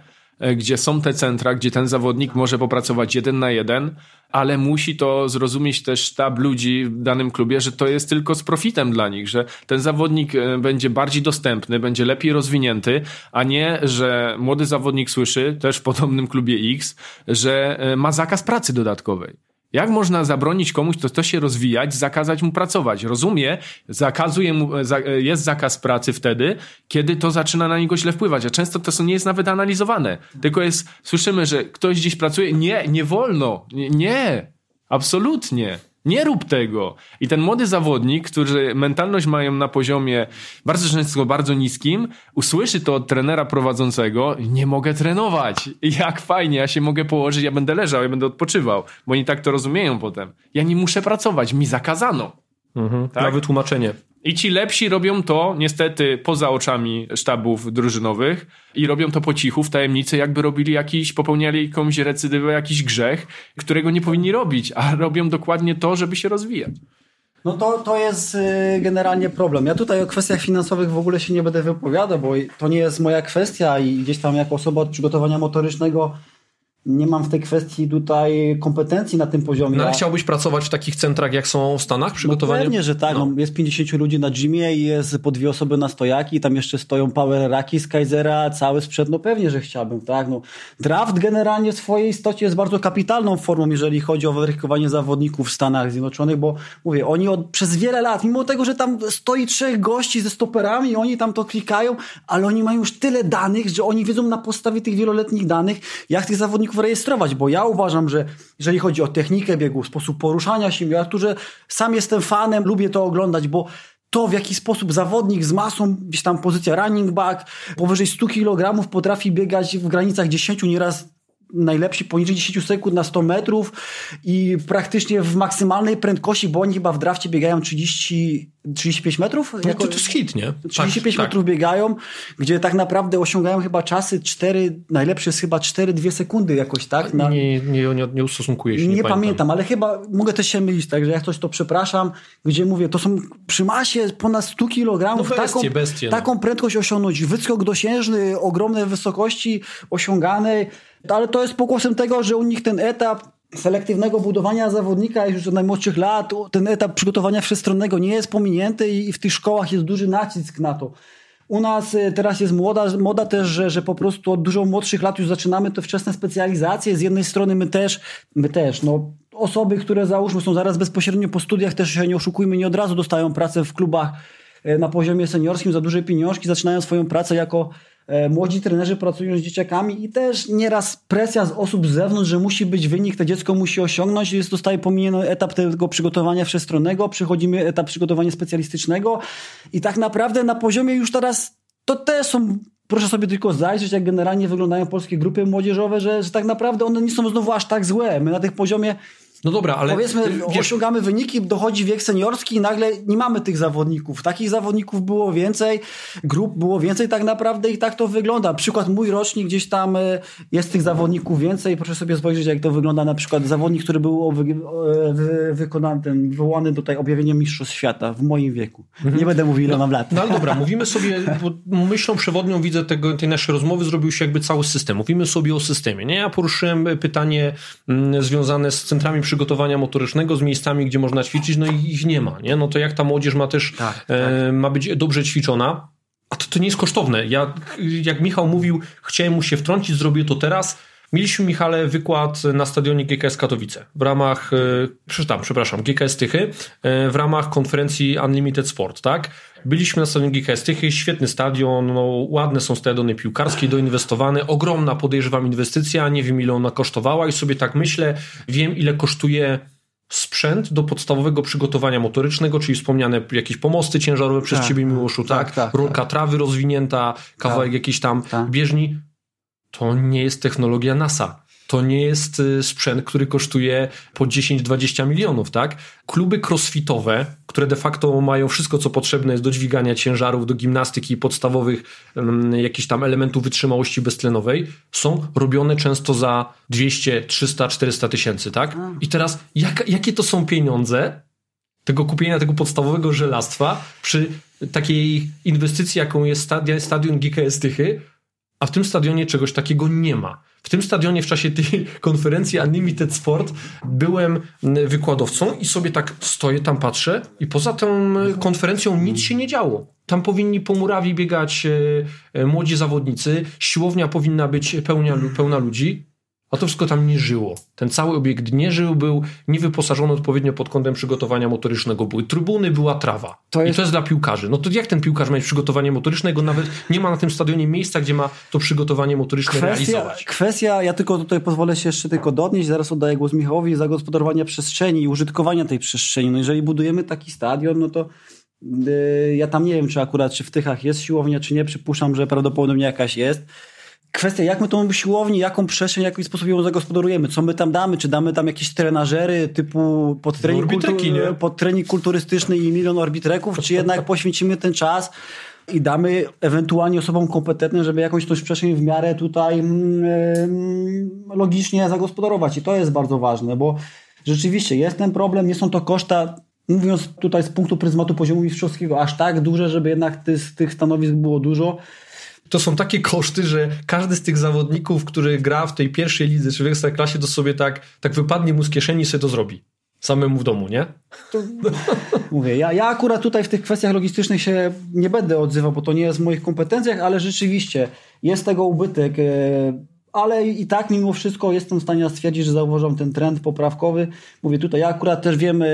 gdzie są te centra, gdzie ten zawodnik może popracować jeden na jeden, ale musi to zrozumieć też sztab ludzi w danym klubie, że to jest tylko z profitem dla nich, że ten zawodnik e, będzie bardziej dostępny, będzie lepiej rozwinięty, a nie, że młody zawodnik słyszy, też w podobnym klubie X, że e, ma zakaz pracy dodatkowej. Jak można zabronić komuś, kto chce się rozwijać, zakazać mu pracować? Rozumie, zakazuje mu, jest zakaz pracy wtedy, kiedy to zaczyna na niego źle wpływać, a często to nie jest nawet analizowane. Tylko jest, słyszymy, że ktoś gdzieś pracuje. Nie, nie wolno. Nie, absolutnie. Nie rób tego. I ten młody zawodnik, który mentalność mają na poziomie bardzo często bardzo niskim, usłyszy to od trenera prowadzącego, nie mogę trenować. Jak fajnie, ja się mogę położyć, ja będę leżał, ja będę odpoczywał. Bo oni tak to rozumieją potem. Ja nie muszę pracować, mi zakazano. Mhm, tak? Na wytłumaczenie. I ci lepsi robią to niestety poza oczami sztabów drużynowych i robią to po cichu, w tajemnicy, jakby robili jakiś, popełniali jakąś recydywę, jakiś grzech, którego nie powinni robić, a robią dokładnie to, żeby się rozwijać. No to, to jest y, generalnie problem. Ja tutaj o kwestiach finansowych w ogóle się nie będę wypowiadał, bo to nie jest moja kwestia i gdzieś tam jako osoba od przygotowania motorycznego nie mam w tej kwestii tutaj kompetencji na tym poziomie. No ale chciałbyś pracować w takich centrach, jak są w Stanach przygotowanie? No pewnie, że tak. No. Jest 50 ludzi na gymie i jest po dwie osoby na stojaki, tam jeszcze stoją power raki z Kaisera, cały sprzęt, no pewnie, że chciałbym, tak. No, draft generalnie w swojej istocie jest bardzo kapitalną formą, jeżeli chodzi o weryfikowanie zawodników w Stanach Zjednoczonych, bo mówię, oni od, przez wiele lat, mimo tego, że tam stoi trzech gości ze stoperami, oni tam to klikają, ale oni mają już tyle danych, że oni wiedzą na podstawie tych wieloletnich danych, jak tych zawodników zawodników rejestrować, bo ja uważam, że jeżeli chodzi o technikę biegu, sposób poruszania się, ja że sam jestem fanem, lubię to oglądać, bo to, w jaki sposób zawodnik z masą, gdzieś tam pozycja running back, powyżej 100 kg potrafi biegać w granicach 10, nieraz najlepsi poniżej 10 sekund na 100 metrów i praktycznie w maksymalnej prędkości, bo oni chyba w drafcie biegają 30, 35 metrów? No to, to jest hit, nie? 35 tak, metrów tak. biegają, gdzie tak naprawdę osiągają chyba czasy 4, najlepsze jest chyba 4-2 sekundy jakoś, tak? Na... Nie, nie, nie, nie ustosunkuję się, nie, nie pamiętam. pamiętam. ale chyba mogę też się mylić, także jak coś to przepraszam, gdzie mówię, to są przy masie ponad 100 kg, no bestie, taką, bestie, no. taką prędkość osiągnąć, wyskok dosiężny, ogromne wysokości osiąganej, ale to jest pokłosem tego, że u nich ten etap selektywnego budowania zawodnika już od najmłodszych lat, ten etap przygotowania wszechstronnego nie jest pominięty i w tych szkołach jest duży nacisk na to. U nas y, teraz jest moda, moda też, że, że po prostu od dużo młodszych lat już zaczynamy te wczesne specjalizacje. Z jednej strony my też, my też, no osoby, które załóżmy są zaraz bezpośrednio po studiach, też się nie oszukujmy, nie od razu dostają pracę w klubach y, na poziomie seniorskim za duże pieniążki, zaczynają swoją pracę jako E, młodzi trenerzy pracują z dzieciakami i też nieraz presja z osób z zewnątrz, że musi być wynik, to dziecko musi osiągnąć, jest zostaje pominięty etap tego przygotowania wszechstronnego, przechodzimy etap przygotowania specjalistycznego i tak naprawdę na poziomie już teraz to też są proszę sobie tylko zajrzeć, jak generalnie wyglądają polskie grupy młodzieżowe, że, że tak naprawdę one nie są znowu aż tak złe. My na tych poziomie no dobra, ale... Powiedzmy, wiesz... osiągamy wyniki, dochodzi wiek seniorski i nagle nie mamy tych zawodników. Takich zawodników było więcej, grup było więcej tak naprawdę i tak to wygląda. Przykład mój rocznik, gdzieś tam e, jest tych zawodników więcej. Proszę sobie spojrzeć, jak to wygląda na przykład zawodnik, który był wy, wy, wykonany, ten, wywołany tutaj objawieniem Mistrzostw Świata w moim wieku. Mhm. Nie będę mówił, ile no, mam lat. No ale dobra, mówimy sobie, myślą przewodnią widzę tego, tej naszej rozmowy, zrobił się jakby cały system. Mówimy sobie o systemie. Nie? Ja poruszyłem pytanie mm, związane z centrami przygotowania motorycznego z miejscami, gdzie można ćwiczyć, no i ich nie ma, nie? No to jak ta młodzież ma też, tak, tak. E, ma być dobrze ćwiczona, a to, to nie jest kosztowne. Ja, jak Michał mówił, chciałem mu się wtrącić, zrobię to teraz. Mieliśmy, Michale, wykład na stadionie GKS Katowice w ramach, przeczytam, przepraszam, GKS Tychy, e, w ramach konferencji Unlimited Sport, tak? Byliśmy na stadionie GKS Tychy, świetny stadion, no, ładne są stadiony piłkarskie, doinwestowane, ogromna podejrzewam inwestycja, nie wiem ile ona kosztowała i sobie tak myślę, wiem ile kosztuje sprzęt do podstawowego przygotowania motorycznego, czyli wspomniane jakieś pomosty ciężarowe przez Tak, ciebie Miłoszu, tak? tak, tak, Rolka trawy rozwinięta, kawałek Tak. jakiejś tam Tak. bieżni. To nie jest technologia NASA. To nie jest y, sprzęt, który kosztuje po 10-20 milionów, tak? Kluby crossfitowe, które de facto mają wszystko, co potrzebne jest do dźwigania ciężarów, do gimnastyki podstawowych um, jakichś tam elementów wytrzymałości beztlenowej, są robione często za 200, 300, 400 tysięcy, tak? I teraz, jak, jakie to są pieniądze tego kupienia tego podstawowego żelastwa przy takiej inwestycji, jaką jest stadion, stadion GKS Tychy, a w tym stadionie czegoś takiego nie ma. W tym stadionie w czasie tej konferencji Unlimited Sport byłem wykładowcą i sobie tak stoję tam, patrzę i poza tą e, konferencją nic się nie działo. Tam powinni po murawie biegać e, e, młodzi zawodnicy, siłownia powinna być pełnia, pełna ludzi, a to wszystko tam nie żyło. Ten cały obiekt nie żył, był niewyposażony odpowiednio pod kątem przygotowania motorycznego. Były trybuny, była trawa. To I jest- to jest dla piłkarzy. No to jak ten piłkarz ma mieć przygotowanie motoryczne, jego nawet nie ma na tym stadionie miejsca, gdzie ma to przygotowanie motoryczne Kwestia, realizować. kwestia, ja tylko tutaj pozwolę się jeszcze tylko dodnieść, zaraz oddaję głos Michałowi, zagospodarowania przestrzeni i użytkowania tej przestrzeni. No jeżeli budujemy taki stadion, no to yy, ja tam nie wiem, czy akurat czy w Tychach jest siłownia, czy nie, przypuszczam, że prawdopodobnie jakaś jest. Kwestia, jak my tą siłownię, jaką przestrzeń, w jaki sposób ją zagospodarujemy, co my tam damy, czy damy tam jakieś trenażery typu pod trening, nie? pod trening kulturystyczny i milion orbitreków, czy jednak poświęcimy ten czas i damy ewentualnie osobom kompetentnym, żeby jakąś tą przestrzeń w miarę tutaj em, logicznie zagospodarować. I to jest bardzo ważne, bo rzeczywiście jest ten problem, nie są to koszta, mówiąc tutaj z punktu pryzmatu poziomu mistrzowskiego, aż tak duże, żeby jednak tych, tych stanowisk było dużo. To są takie koszty, że każdy z tych zawodników, który gra w tej pierwszej lidze czy w ekstraklasie, to sobie tak, tak wypadnie mu z kieszeni i sobie to zrobi. Samemu w domu, nie? Mówię, ja, ja akurat tutaj w tych kwestiach logistycznych się nie będę odzywał, bo to nie jest w moich kompetencjach, ale rzeczywiście jest tego ubytek. e, Ale i tak mimo wszystko jestem w stanie stwierdzić, że zauważam ten trend poprawkowy. Mówię tutaj, ja akurat też wiem, e,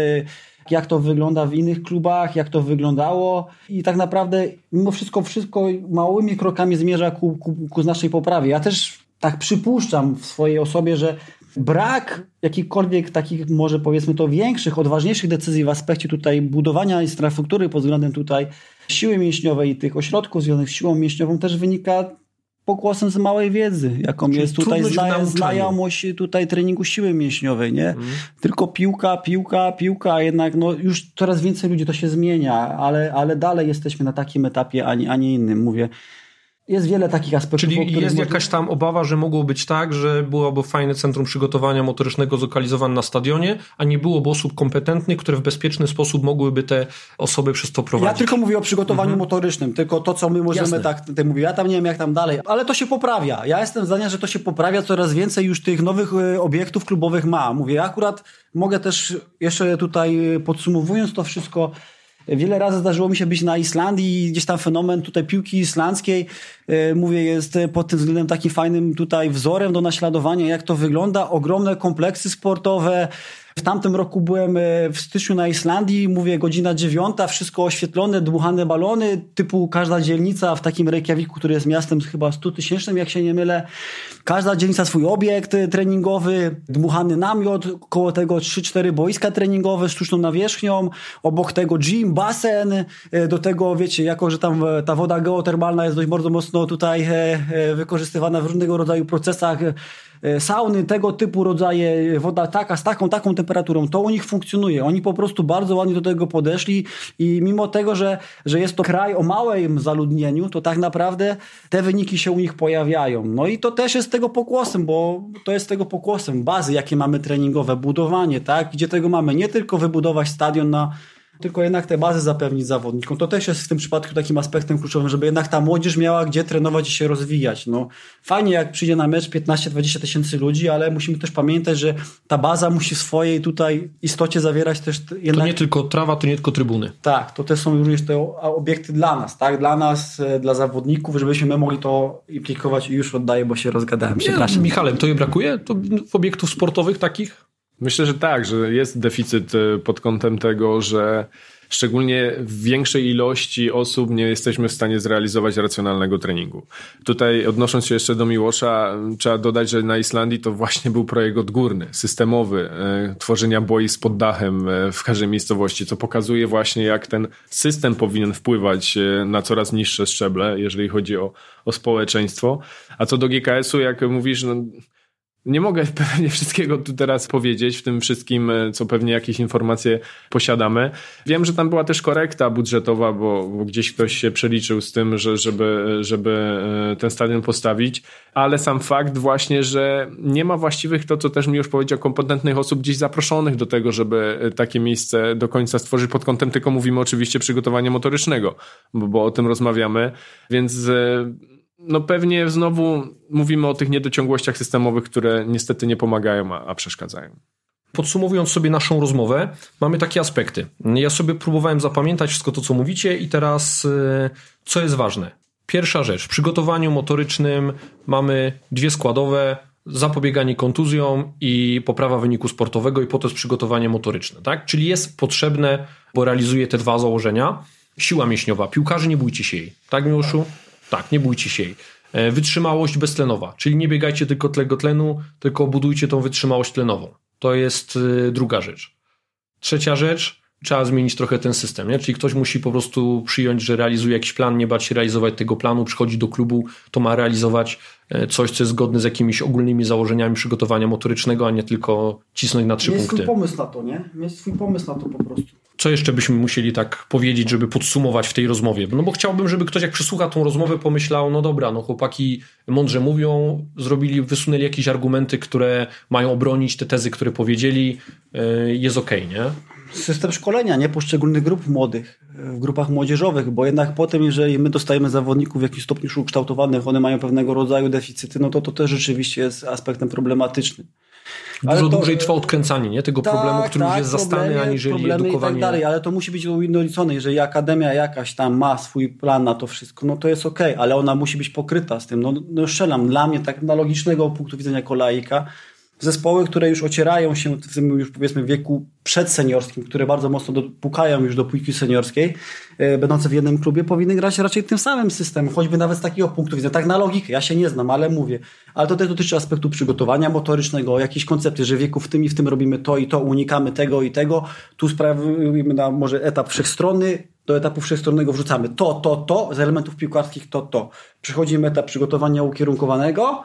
jak to wygląda w innych klubach, jak to wyglądało i tak naprawdę mimo wszystko wszystko małymi krokami zmierza ku, ku, ku znacznej poprawie. Ja też tak przypuszczam w swojej osobie, że brak jakichkolwiek takich może powiedzmy to większych, odważniejszych decyzji w aspekcie tutaj budowania infrastruktury pod względem tutaj siły mięśniowej i tych ośrodków związanych z siłą mięśniową też wynika pokłosem z małej wiedzy, jaką Czyli jest tutaj zna, znajomość tutaj treningu siły mięśniowej, nie? Mhm. Tylko piłka, piłka, piłka, a jednak no już coraz więcej ludzi to się zmienia, ale, ale dalej jesteśmy na takim etapie, a nie, a nie innym. Mówię, jest wiele takich aspektów, Czyli jest można- jakaś tam obawa, że mogło być tak, że byłoby fajne centrum przygotowania motorycznego zlokalizowane na stadionie, a nie byłoby osób kompetentnych, które w bezpieczny sposób mogłyby te osoby przez to Ja prowadzić. tylko mówię o przygotowaniu motorycznym, tylko to, co my możemy Jasne. tak tutaj mówię. Ja tam nie wiem, jak tam dalej, ale to się poprawia. Ja jestem zdania, że to się poprawia, coraz więcej już tych nowych e, obiektów klubowych ma. Mówię, ja akurat mogę też jeszcze tutaj e, podsumowując to wszystko. Wiele razy zdarzyło mi się być na Islandii i gdzieś tam fenomen tutaj piłki islandzkiej, e, mówię, jest pod tym względem takim fajnym tutaj wzorem do naśladowania, jak to wygląda. Ogromne kompleksy sportowe. W tamtym roku byłem e, w styczniu na Islandii, mówię godzina dziewiąta, wszystko oświetlone, dmuchane balony, typu każda dzielnica w takim Reykjaviku, który jest miastem chyba 100 tysięcznym, jak się nie mylę. Każda dzielnica swój obiekt treningowy, dmuchany namiot, koło tego 3-4 boiska treningowe z sztuczną nawierzchnią, obok tego gym, basen, e, do tego wiecie, jako że tam e, ta woda geotermalna jest dość bardzo mocno tutaj wykorzystywana w różnego rodzaju procesach, sauny, tego typu rodzaje, woda taka, z taką, taką temperaturą, to u nich funkcjonuje. Oni po prostu bardzo ładnie do tego podeszli i mimo tego, że, że jest to kraj o małym zaludnieniu, to tak naprawdę te wyniki się u nich pojawiają. No i to też jest tego pokłosem, bo to jest tego pokłosem. Bazy, jakie mamy treningowe, budowanie, tak? Gdzie tego mamy nie tylko wybudować stadion na tylko jednak te bazy zapewnić zawodnikom. To też jest w tym przypadku takim aspektem kluczowym, żeby jednak ta młodzież miała gdzie trenować i się rozwijać. No, fajnie jak przyjdzie na mecz 15-20 tysięcy ludzi, ale musimy też pamiętać, że ta baza musi w swojej tutaj istocie zawierać też t- To jednak... nie tylko trawa, to nie tylko trybuny. Tak, to też są również te obiekty dla nas, tak? Dla nas, e, dla zawodników, żebyśmy my mogli to implikować i już oddaję, bo się rozgadałem. Nie, Przepraszam. Michale, to je brakuje? To obiektów sportowych takich? Myślę, że tak, że jest deficyt e, pod kątem tego, że szczególnie w większej ilości osób nie jesteśmy w stanie zrealizować racjonalnego treningu. Tutaj odnosząc się jeszcze do Miłosza, trzeba dodać, że na Islandii to właśnie był projekt odgórny, systemowy, e, tworzenia boisk pod dachem e, w każdej miejscowości, co pokazuje właśnie jak ten system powinien wpływać na coraz niższe szczeble, jeżeli chodzi o, o społeczeństwo. A co do GKS-u, jak mówisz, no, nie mogę pewnie wszystkiego tu teraz powiedzieć, w tym wszystkim, e, co pewnie jakieś informacje posiadamy. Wiem, że tam była też korekta budżetowa, bo, bo gdzieś ktoś się przeliczył z tym, że, żeby, żeby e, ten stadion postawić, ale sam fakt właśnie, że nie ma właściwych, to co też mi już powiedział, kompetentnych osób gdzieś zaproszonych do tego, żeby e, takie miejsce do końca stworzyć pod kątem, tylko mówimy oczywiście przygotowania motorycznego, bo, bo o tym rozmawiamy, więc no pewnie znowu mówimy o tych niedociągłościach systemowych, które niestety nie pomagają, a, a przeszkadzają. Podsumowując sobie naszą rozmowę, mamy takie aspekty. Ja sobie próbowałem zapamiętać wszystko to, co mówicie, i teraz y, co jest ważne. Pierwsza rzecz, w przygotowaniu motorycznym mamy dwie składowe: zapobieganie kontuzjom i poprawa wyniku sportowego, i potem jest przygotowanie motoryczne. Tak? Czyli jest potrzebne, bo realizuje te dwa założenia. Siła mięśniowa. Piłkarzy nie bójcie się jej. Tak, Miłoszu? Tak, nie bójcie się jej. E, wytrzymałość beztlenowa, czyli nie biegajcie tylko tlego tlenu, tylko budujcie tą wytrzymałość tlenową. To jest e, druga rzecz. Trzecia rzecz, trzeba zmienić trochę ten system, nie? czyli ktoś musi po prostu przyjąć, że realizuje jakiś plan, nie bać się realizować tego planu, przychodzi do klubu, to ma realizować e, coś, co jest zgodne z jakimiś ogólnymi założeniami przygotowania motorycznego, a nie tylko cisnąć na trzy Mieć punkty. Mieć swój pomysł na to, nie? Mieć swój pomysł na to po prostu co jeszcze byśmy musieli tak powiedzieć, żeby podsumować w tej rozmowie? No bo chciałbym, żeby ktoś jak przysłucha tą rozmowę pomyślał, no dobra, no chłopaki mądrze mówią, zrobili, wysunęli jakieś argumenty, które mają obronić te tezy, które powiedzieli, yy, jest okej, okay, nie? System szkolenia, nie? Poszczególnych grup młodych, w grupach młodzieżowych, bo jednak potem, jeżeli my dostajemy zawodników w jakimś stopniu już ukształtowanych, one mają pewnego rodzaju deficyty, no to to też rzeczywiście jest aspektem problematycznym. Dużo to, dłużej trwa odkręcanie nie? tego tak, problemu, który tak, już jest zastany, aniżeli edukowanie. I tak dalej, ale to musi być ujednolicone. Jeżeli akademia jakaś tam ma swój plan na to wszystko, no to jest okej, okay, ale ona musi być pokryta z tym. No, no strzelam, dla mnie tak na logicznego punktu widzenia jako laika, zespoły, które już ocierają się w tym już powiedzmy wieku przedseniorskim, które bardzo mocno pukają już do pójki seniorskiej, e, będące w jednym klubie, powinny grać raczej tym samym systemem, choćby nawet z takiego punktu widzenia. Tak na logikę, ja się nie znam, ale mówię. Ale to też dotyczy aspektu przygotowania motorycznego, jakiejś koncepty, że wieku w tym i w tym robimy to i to, unikamy tego i tego. Tu sprawimy na może etap wszechstronny, do etapu wszechstronnego wrzucamy to, to, to, z elementów piłkarskich to, to. Przechodzimy etap przygotowania ukierunkowanego,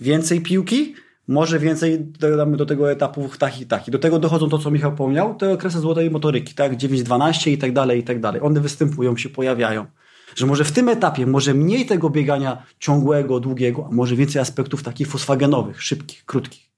więcej piłki, może więcej dodamy do tego etapu takich i takich. Do tego dochodzą to, co Michał pomniał, te okresy złotej motoryki, tak? 9-12 i tak dalej, i tak dalej. One występują, się pojawiają. Że może w tym etapie, może mniej tego biegania ciągłego, długiego, a może więcej aspektów takich fosfagenowych, szybkich, krótkich.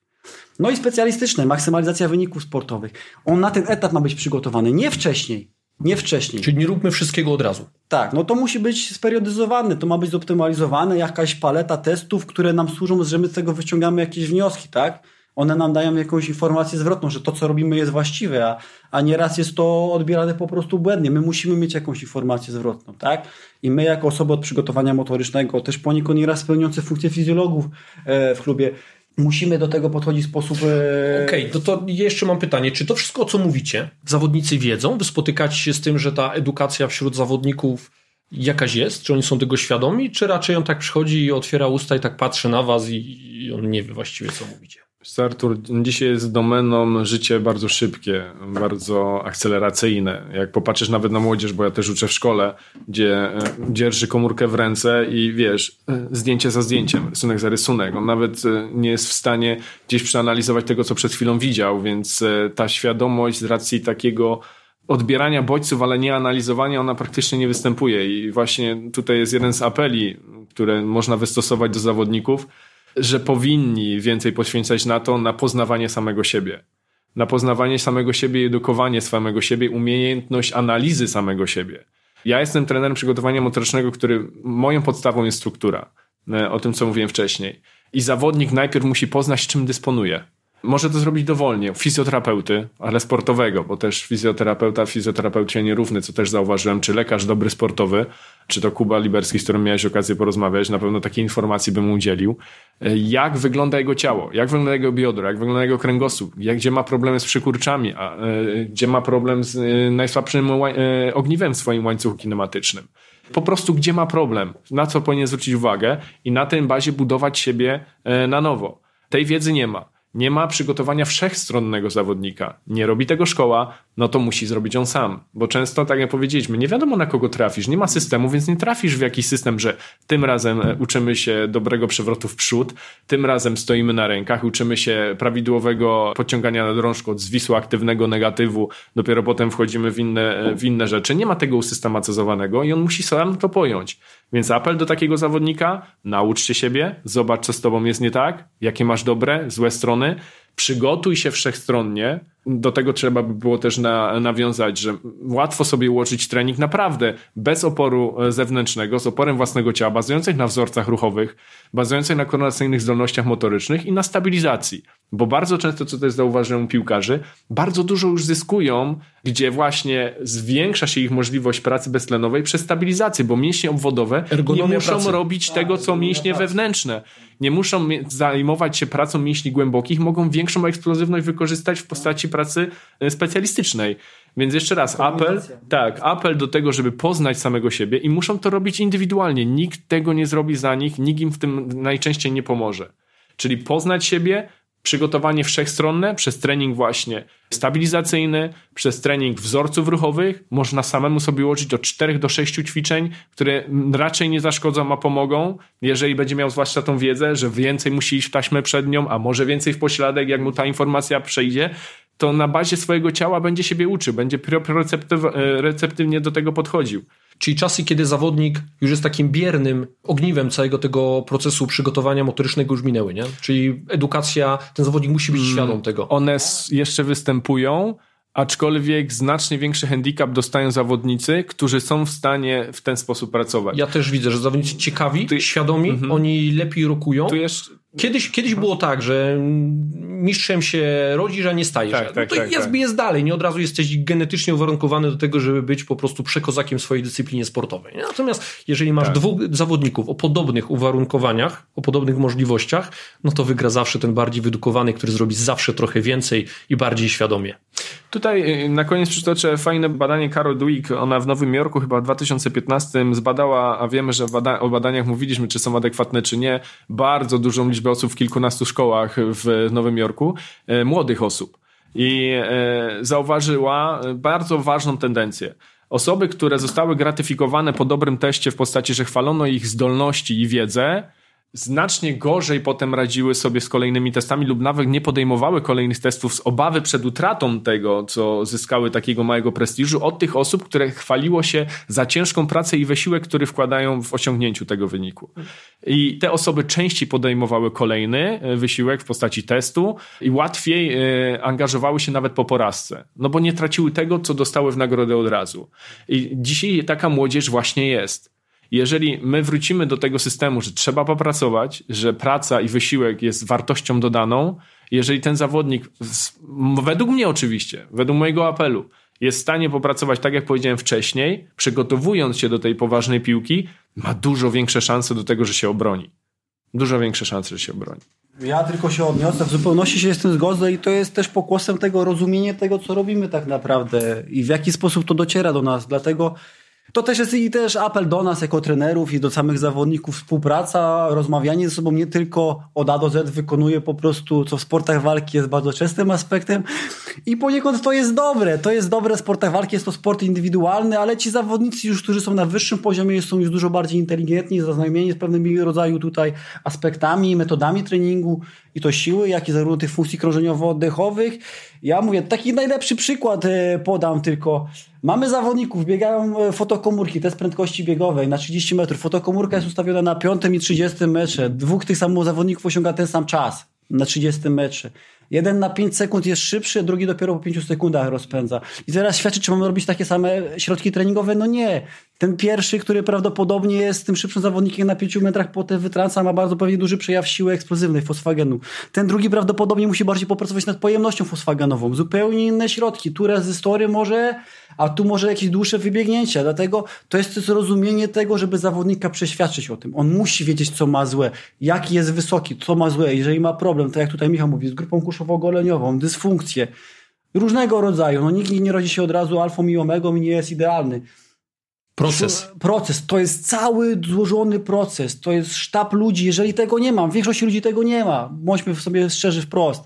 No i specjalistyczne, maksymalizacja wyników sportowych. On na ten etap ma być przygotowany, nie wcześniej. Nie wcześniej. Czyli nie róbmy wszystkiego od razu. Tak, no to musi być speryodyzowane, to ma być zoptymalizowane, jakaś paleta testów, które nam służą, że my z tego wyciągamy jakieś wnioski, tak? One nam dają jakąś informację zwrotną, że to, co robimy, jest właściwe, a, a nieraz jest to odbierane po prostu błędnie. My musimy mieć jakąś informację zwrotną, tak? I my, jako osoby od przygotowania motorycznego, też poniekąd nieraz spełniające funkcje fizjologów e, w klubie, musimy do tego podchodzić w sposób. E, Okej, okay, to, to jeszcze mam pytanie. Czy to wszystko, co mówicie, zawodnicy wiedzą? Wy spotykacie się z tym, że ta edukacja wśród zawodników jakaś jest? Czy oni są tego świadomi? Czy raczej on tak przychodzi i otwiera usta i tak patrzy na was i, i on nie wie właściwie, co mówicie? Artur, dzisiaj jest domeną życie bardzo szybkie, bardzo akceleracyjne. Jak popatrzysz nawet na młodzież, bo ja też uczę w szkole, gdzie e, dzierży komórkę w ręce i wiesz, e, zdjęcie za zdjęciem, rysunek za rysunek. On nawet e, nie jest w stanie gdzieś przeanalizować tego, co przed chwilą widział, więc ta świadomość z racji takiego odbierania bodźców, ale nie analizowania, ona praktycznie nie występuje. I właśnie tutaj jest jeden z apeli, które można wystosować do zawodników, że powinni więcej poświęcać na to, na poznawanie samego siebie. Na poznawanie samego siebie, edukowanie samego siebie, umiejętność analizy samego siebie. Ja jestem trenerem przygotowania motorycznego, który moją podstawą jest struktura. E, o tym, co mówiłem wcześniej. I zawodnik najpierw musi poznać, czym dysponuje. Może to zrobić dowolnie, fizjoterapeuty, ale sportowego, bo też fizjoterapeuta, fizjoterapeucie nierówny, co też zauważyłem, czy lekarz dobry sportowy, czy to Kuba Liberski, z którym miałeś okazję porozmawiać, na pewno takiej informacji bym udzielił. Jak wygląda jego ciało, jak wygląda jego biodro, jak wygląda jego kręgosłup, jak, gdzie ma problemy z przykurczami, a, e, gdzie ma problem z e, najsłabszym e, ogniwem w swoim łańcuchu kinematycznym. Po prostu gdzie ma problem, na co powinien zwrócić uwagę i na tej bazie budować siebie na nowo. Tej wiedzy nie ma nie ma przygotowania wszechstronnego zawodnika, nie robi tego szkoła, no to musi zrobić on sam. Bo często, tak jak powiedzieliśmy, nie wiadomo na kogo trafisz, nie ma systemu, więc nie trafisz w jakiś system, że tym razem e, uczymy się dobrego przewrotu w przód, tym razem stoimy na rękach, uczymy się prawidłowego podciągania na drążku od zwisła aktywnego negatywu, dopiero potem wchodzimy w inne, e, w inne rzeczy. Nie ma tego usystematyzowanego i on musi sam to pojąć. Więc apel do takiego zawodnika, naucz się siebie, zobacz co z tobą jest nie tak, jakie masz dobre, złe strony, przygotuj się wszechstronnie, do tego trzeba by było też na, nawiązać, że łatwo sobie ułożyć trening naprawdę bez oporu e, zewnętrznego, z oporem własnego ciała, bazujących na wzorcach ruchowych, bazujących na koordynacyjnych zdolnościach motorycznych i na stabilizacji. Bo bardzo często, co też zauważyłem u piłkarzy, bardzo dużo już zyskują, gdzie właśnie zwiększa się ich możliwość pracy beztlenowej przez stabilizację, bo mięśnie obwodowe Ergonomia nie muszą pracy. robić tak, tego, co mięśnie wewnętrzne. Nie muszą zajmować się pracą mięśni głębokich, mogą większą eksplozywność wykorzystać w postaci pracy e, specjalistycznej. Więc jeszcze raz, apel, tak, apel do tego, żeby poznać samego siebie i muszą to robić indywidualnie. Nikt tego nie zrobi za nich, nikt im w tym najczęściej nie pomoże. Czyli poznać siebie, przygotowanie wszechstronne przez trening właśnie stabilizacyjny, przez trening wzorców ruchowych. Można samemu sobie ułożyć od 4 do 6 ćwiczeń, które raczej nie zaszkodzą, a pomogą, jeżeli będzie miał zwłaszcza tą wiedzę, że więcej musi iść w taśmę przed nią, a może więcej w pośladek, jak mu ta informacja przejdzie, to na bazie swojego ciała będzie siebie uczył, będzie e, receptywnie do tego podchodził. Czyli czasy, kiedy zawodnik już jest takim biernym ogniwem całego tego procesu przygotowania motorycznego już minęły, nie? Czyli edukacja, ten zawodnik musi być hmm. świadom tego. One jeszcze występują, aczkolwiek znacznie większy handicap dostają zawodnicy, którzy są w stanie w ten sposób pracować. Ja też widzę, że zawodnicy ciekawi, tu... świadomi, mm -hmm. oni lepiej rokują. Tu jeszcze... Kiedyś, kiedyś było tak, że mistrzem się rodzisz, a nie stajesz. Tak, tak, no to tak, jest, tak. jest dalej. Nie od razu jesteś genetycznie uwarunkowany do tego, żeby być po prostu przekozakiem w swojej dyscyplinie sportowej. Natomiast jeżeli masz tak. dwóch zawodników o podobnych uwarunkowaniach, o podobnych możliwościach, no to wygra zawsze ten bardziej wydukowany, który zrobi zawsze trochę więcej i bardziej świadomie. Tutaj y, na koniec przytoczę fajne badanie Carol Dweck. Ona w Nowym Jorku chyba w 2015 zbadała, a wiemy, że bada o badaniach mówiliśmy, czy są adekwatne, czy nie, bardzo dużą liczbę osób w kilkunastu szkołach w Nowym Jorku, y, młodych osób. I y, zauważyła bardzo ważną tendencję. Osoby, które zostały gratyfikowane po dobrym teście w postaci, że chwalono ich zdolności i wiedzę, znacznie gorzej potem radziły sobie z kolejnymi testami lub nawet nie podejmowały kolejnych testów z obawy przed utratą tego, co zyskały takiego małego prestiżu od tych osób, które chwaliło się za ciężką pracę i wysiłek, który wkładają w osiągnięciu tego wyniku. I te osoby częściej podejmowały kolejny e, wysiłek w postaci testu i łatwiej e, angażowały się nawet po porażce, no bo nie traciły tego, co dostały w nagrodę od razu. I dzisiaj taka młodzież właśnie jest jeżeli my wrócimy do tego systemu, że trzeba popracować, że praca i wysiłek jest wartością dodaną, jeżeli ten zawodnik, według mnie oczywiście, według mojego apelu, jest w stanie popracować tak, jak powiedziałem wcześniej, przygotowując się do tej poważnej piłki, ma dużo większe szanse do tego, że się obroni. Dużo większe szanse, że się obroni. Ja tylko się odniosę, w zupełności się z tym zgodzę i to jest też pokłosem tego rozumienia tego, co robimy tak naprawdę i w jaki sposób to dociera do nas. Dlatego to też jest i też apel do nas jako trenerów i do samych zawodników, współpraca, rozmawianie ze sobą nie tylko od A do Z wykonuje po prostu, co w sportach walki jest bardzo częstym aspektem i poniekąd to jest dobre, to jest dobre w sportach walki, jest to sport indywidualny, ale ci zawodnicy już, którzy są na wyższym poziomie są już dużo bardziej inteligentni, zaznajomieni z pewnymi rodzaju tutaj aspektami, metodami treningu i to siły, jak i zarówno tych funkcji krążeniowo-oddechowych. Ja mówię, taki najlepszy przykład e, podam tylko Mamy zawodników, biegają e, fotokomórki, test prędkości biegowej na 30 metrów. Fotokomórka jest ustawiona na 5 i 30 metrze. Dwóch tych samych zawodników osiąga ten sam czas na 30 metrze. Jeden na 5 sekund jest szybszy, drugi dopiero po 5 sekundach rozpędza. I teraz świadczy, czy mamy robić takie same środki treningowe? No nie. Ten pierwszy, który prawdopodobnie jest tym szybszym zawodnikiem na 5 metrach, potem wytrąca, ma bardzo pewnie duży przejaw siły eksplozywnej fosfagenu. Ten drugi prawdopodobnie musi bardziej popracować nad pojemnością fosfagenową. Zupełnie inne środki. Tu rezystory może, a tu może jakieś dłuższe wybiegnięcia. Dlatego to jest zrozumienie tego, żeby zawodnika przeświadczyć o tym. On musi wiedzieć, co ma złe, jaki jest wysoki, co ma złe. Jeżeli ma problem, tak jak tutaj Michał mówi, z grupą kuszowo-goleniową, dysfunkcję, różnego rodzaju. No nikt nie rodzi się od razu alfą i omegą i nie jest idealny. Proces. Proces. To jest cały złożony proces. To jest sztab ludzi. Jeżeli tego nie ma, większość ludzi tego nie ma. Bądźmy sobie szczerzy wprost.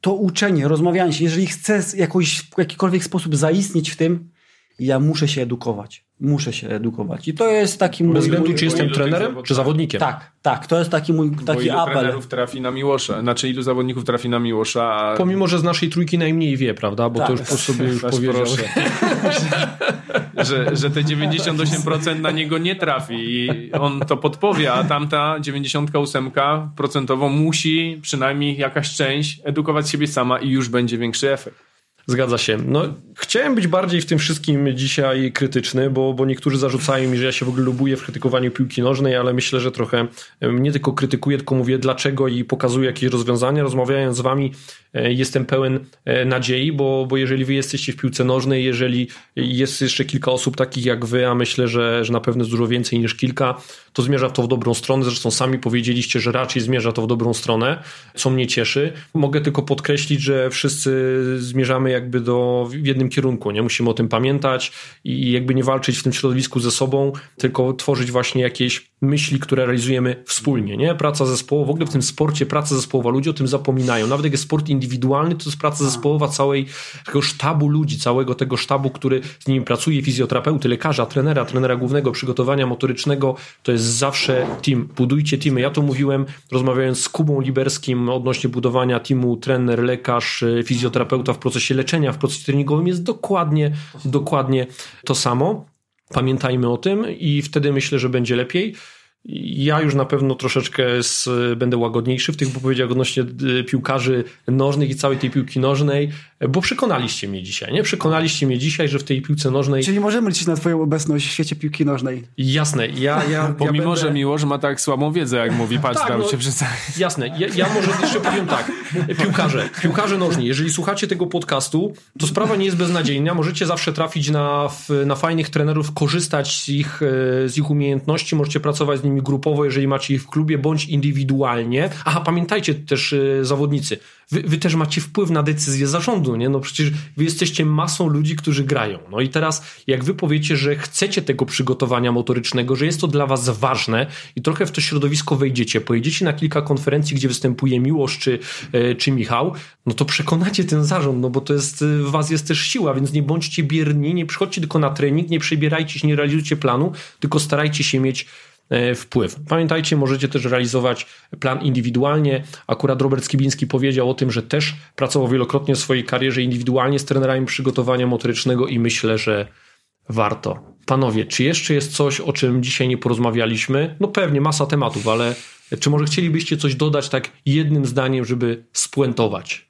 To uczenie, rozmawianie się. Jeżeli chcę jakoś, w jakikolwiek sposób zaistnieć w tym, ja muszę się edukować. Muszę się edukować. I to jest taki mój... Bez względu, czy jestem trenerem, czy zawodnikiem. Tak, tak. To jest taki mój taki Bo ilu apel. trenerów trafi na Miłosza? Znaczy ilu zawodników trafi na Miłosza? A... Pomimo, że z naszej trójki najmniej wie, prawda? Bo Tak. to już po sobie już powiedział. że, że te 98% na niego nie trafi i on to podpowie, a tamta 98% procentowo musi przynajmniej jakaś część edukować siebie sama i już będzie większy efekt. Zgadza się. No, chciałem być bardziej w tym wszystkim dzisiaj krytyczny, bo, bo niektórzy zarzucają mi, że ja się w ogóle lubuję w krytykowaniu piłki nożnej, ale myślę, że trochę nie tylko krytykuję, tylko mówię dlaczego i pokazuję jakieś rozwiązania. Rozmawiając z wami e, jestem pełen e, nadziei, bo, bo jeżeli wy jesteście w piłce nożnej, jeżeli jest jeszcze kilka osób takich jak wy, a myślę, że, że na pewno jest dużo więcej niż kilka, to zmierza to w dobrą stronę. Zresztą sami powiedzieliście, że raczej zmierza to w dobrą stronę, co mnie cieszy. Mogę tylko podkreślić, że wszyscy zmierzamy jakby do, w jednym kierunku. Nie musimy o tym pamiętać i jakby nie walczyć w tym środowisku ze sobą, tylko tworzyć właśnie jakieś myśli, które realizujemy wspólnie. Nie? Praca zespołowa, w ogóle w tym sporcie praca zespołowa, ludzie o tym zapominają. Nawet jak jest sport indywidualny, to jest praca zespołowa całej tego sztabu ludzi, całego tego sztabu, który z nimi pracuje, fizjoterapeuty, lekarza, trenera, trenera głównego, przygotowania motorycznego, to jest zawsze team. Budujcie teamy. Ja to mówiłem, rozmawiając z Kubą Liberskim odnośnie budowania teamu, trener, lekarz, y, fizjoterapeuta w procesie leczenia, w procesie treningowym jest dokładnie, dokładnie to samo. Pamiętajmy o tym i wtedy myślę, że będzie lepiej. Ja już na pewno troszeczkę z, będę łagodniejszy w tych wypowiedziach odnośnie y, piłkarzy nożnych i całej tej piłki nożnej, bo przekonaliście mnie dzisiaj, nie? Przekonaliście mnie dzisiaj, że w tej piłce nożnej, Czyli możemy liczyć na twoją obecność w świecie piłki nożnej. jasne, ja, ja, Pomimo, ja będę... że Miłosz ma tak słabą wiedzę, jak mówi, patrz, Tak, dał no- się przedstawić. Jasne, ja, ja może jeszcze powiem tak. Piłkarze, piłkarze nożni, jeżeli słuchacie tego podcastu, to sprawa nie jest beznadziejna. Możecie zawsze trafić na, na fajnych trenerów, korzystać z ich, e, z ich umiejętności, możecie pracować z nimi grupowo, jeżeli macie ich w klubie, bądź indywidualnie. Aha, pamiętajcie też e, zawodnicy, wy, wy też macie wpływ na decyzję zarządu, nie? No przecież wy jesteście masą ludzi, którzy grają. No i teraz, jak wy powiecie, że chcecie tego przygotowania motorycznego, że jest to dla was ważne i trochę w to środowisko wejdziecie, pojedziecie na kilka konferencji, gdzie występuje Miłosz czy, e, czy Michał, no to przekonacie ten zarząd, no bo to jest, e, w was jest też siła, więc nie bądźcie bierni, nie przychodźcie tylko na trening, nie przebierajcie się, nie realizujcie planu, tylko starajcie się mieć wpływ. Pamiętajcie, możecie też realizować plan indywidualnie. Akurat Robert Skibiński powiedział o tym, że też pracował wielokrotnie w swojej karierze indywidualnie z trenerami przygotowania motorycznego i myślę, że warto. Panowie, czy jeszcze jest coś, o czym dzisiaj nie porozmawialiśmy? No pewnie, masa tematów, ale czy może chcielibyście coś dodać tak jednym zdaniem, żeby spuentować?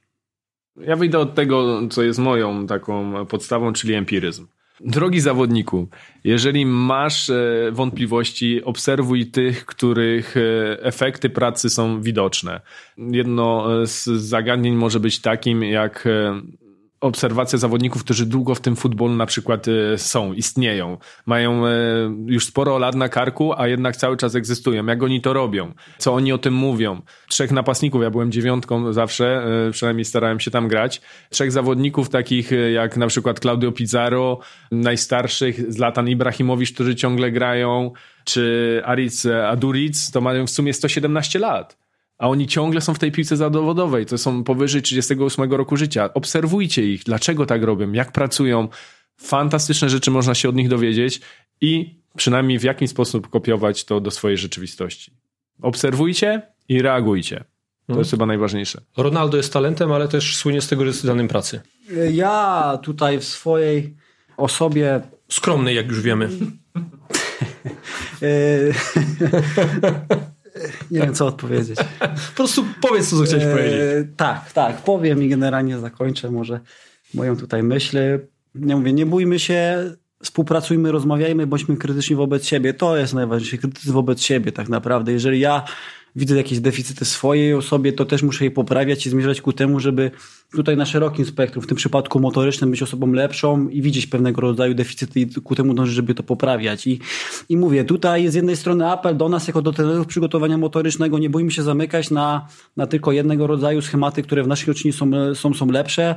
Ja wyjdę od tego, co jest moją taką podstawą, czyli empiryzm. Drogi zawodniku, jeżeli masz e, wątpliwości, obserwuj tych, których e, efekty pracy są widoczne. Jedno e, z zagadnień może być takim, jak obserwacja zawodników, którzy długo w tym futbolu na przykład e, są, istnieją. Mają e, już sporo lat na karku, a jednak cały czas egzystują. Jak oni to robią? Co oni o tym mówią? Trzech napastników, ja byłem dziewiątką zawsze, e, przynajmniej starałem się tam grać. Trzech zawodników takich jak na przykład Claudio Pizarro, najstarszych, Zlatan Ibrahimowicz, którzy ciągle grają, czy Aric Aduric, to mają w sumie 117 lat. A oni ciągle są w tej piłce zawodowej, to są powyżej 38 roku życia. Obserwujcie ich, dlaczego tak robią, jak pracują. Fantastyczne rzeczy można się od nich dowiedzieć i przynajmniej w jakiś sposób kopiować to do swojej rzeczywistości. Obserwujcie i reagujcie. To jest chyba najważniejsze. Ronaldo jest talentem, ale też słynie z tego, że jest danym pracy. Ja tutaj w swojej osobie Skromny, jak już wiemy. e, nie wiem co odpowiedzieć. Po prostu powiedz, co chciałeś powiedzieć. E, tak, tak, powiem i generalnie zakończę może moją tutaj myśl. Nie mówię, nie bójmy się współpracujmy, rozmawiajmy, bądźmy krytyczni wobec siebie. To jest najważniejsze, krytycy wobec siebie tak naprawdę. Jeżeli ja widzę jakieś deficyty swojej osobie, to też muszę je poprawiać i zmierzać ku temu, żeby tutaj na szerokim spektrum, w tym przypadku motorycznym, być osobą lepszą i widzieć pewnego rodzaju deficyty i ku temu dążyć, żeby to poprawiać. I, I mówię, tutaj z jednej strony apel do nas, jako do trenerów przygotowania motorycznego, nie bójmy się zamykać na, na tylko jednego rodzaju schematy, które w naszej ocenie są, są, są lepsze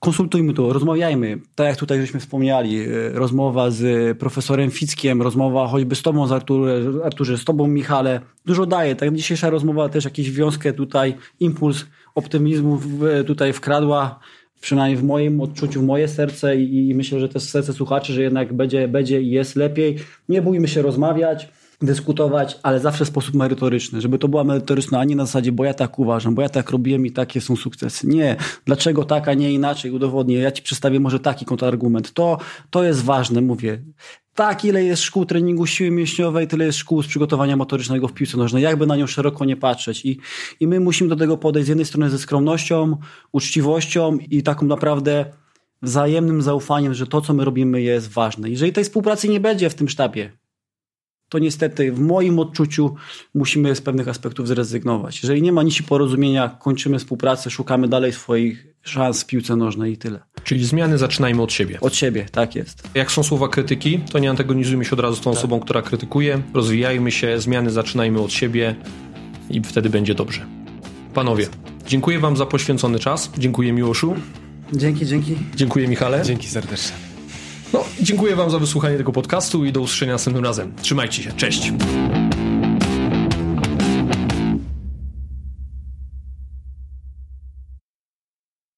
konsultujmy to, rozmawiajmy. Tak jak tutaj żeśmy wspomniali, e, rozmowa z profesorem Fickiem, rozmowa choćby z tobą, z Artur, Arturze, z tobą, Michale, dużo daje. Tak dzisiejsza rozmowa też jakąś wiązkę tutaj, impuls optymizmu tutaj wkradła, przynajmniej w moim odczuciu, w moje serce i, i myślę, że też serce słuchaczy, że jednak będzie, będzie i jest lepiej. Nie bójmy się rozmawiać, dyskutować, ale zawsze w sposób merytoryczny, żeby to była merytoryczna, a nie na zasadzie, bo ja tak uważam, bo ja tak robiłem i takie są sukcesy. Nie, dlaczego tak, a nie inaczej, udowodnię, ja ci przedstawię może taki kontrargument. To, to jest ważne, mówię. Tak, ile jest szkół treningu siły mięśniowej, tyle jest szkół z przygotowania motorycznego w piłce nożnej. Jakby na nią szeroko nie patrzeć. I, I my musimy do tego podejść z jednej strony ze skromnością, uczciwością i taką naprawdę wzajemnym zaufaniem, że to, co my robimy, jest ważne. Jeżeli tej współpracy nie będzie w tym sztabie, to niestety w moim odczuciu musimy z pewnych aspektów zrezygnować. Jeżeli nie ma nic porozumienia, kończymy współpracę, szukamy dalej swoich szans w piłce nożnej i tyle. Czyli zmiany zaczynajmy od siebie. Od siebie, tak jest. Jak są słowa krytyki, to nie antagonizujmy się od razu z tą tak. osobą, która krytykuje. Rozwijajmy się, zmiany zaczynajmy od siebie i wtedy będzie dobrze. Panowie, dziękuję Wam za poświęcony czas. Dziękuję Miłoszu. Dzięki, dzięki. Dziękuję Michale. Dzięki serdecznie. No, dziękuję Wam za wysłuchanie tego podcastu i do usłyszenia następnym razem. Trzymajcie się, cześć.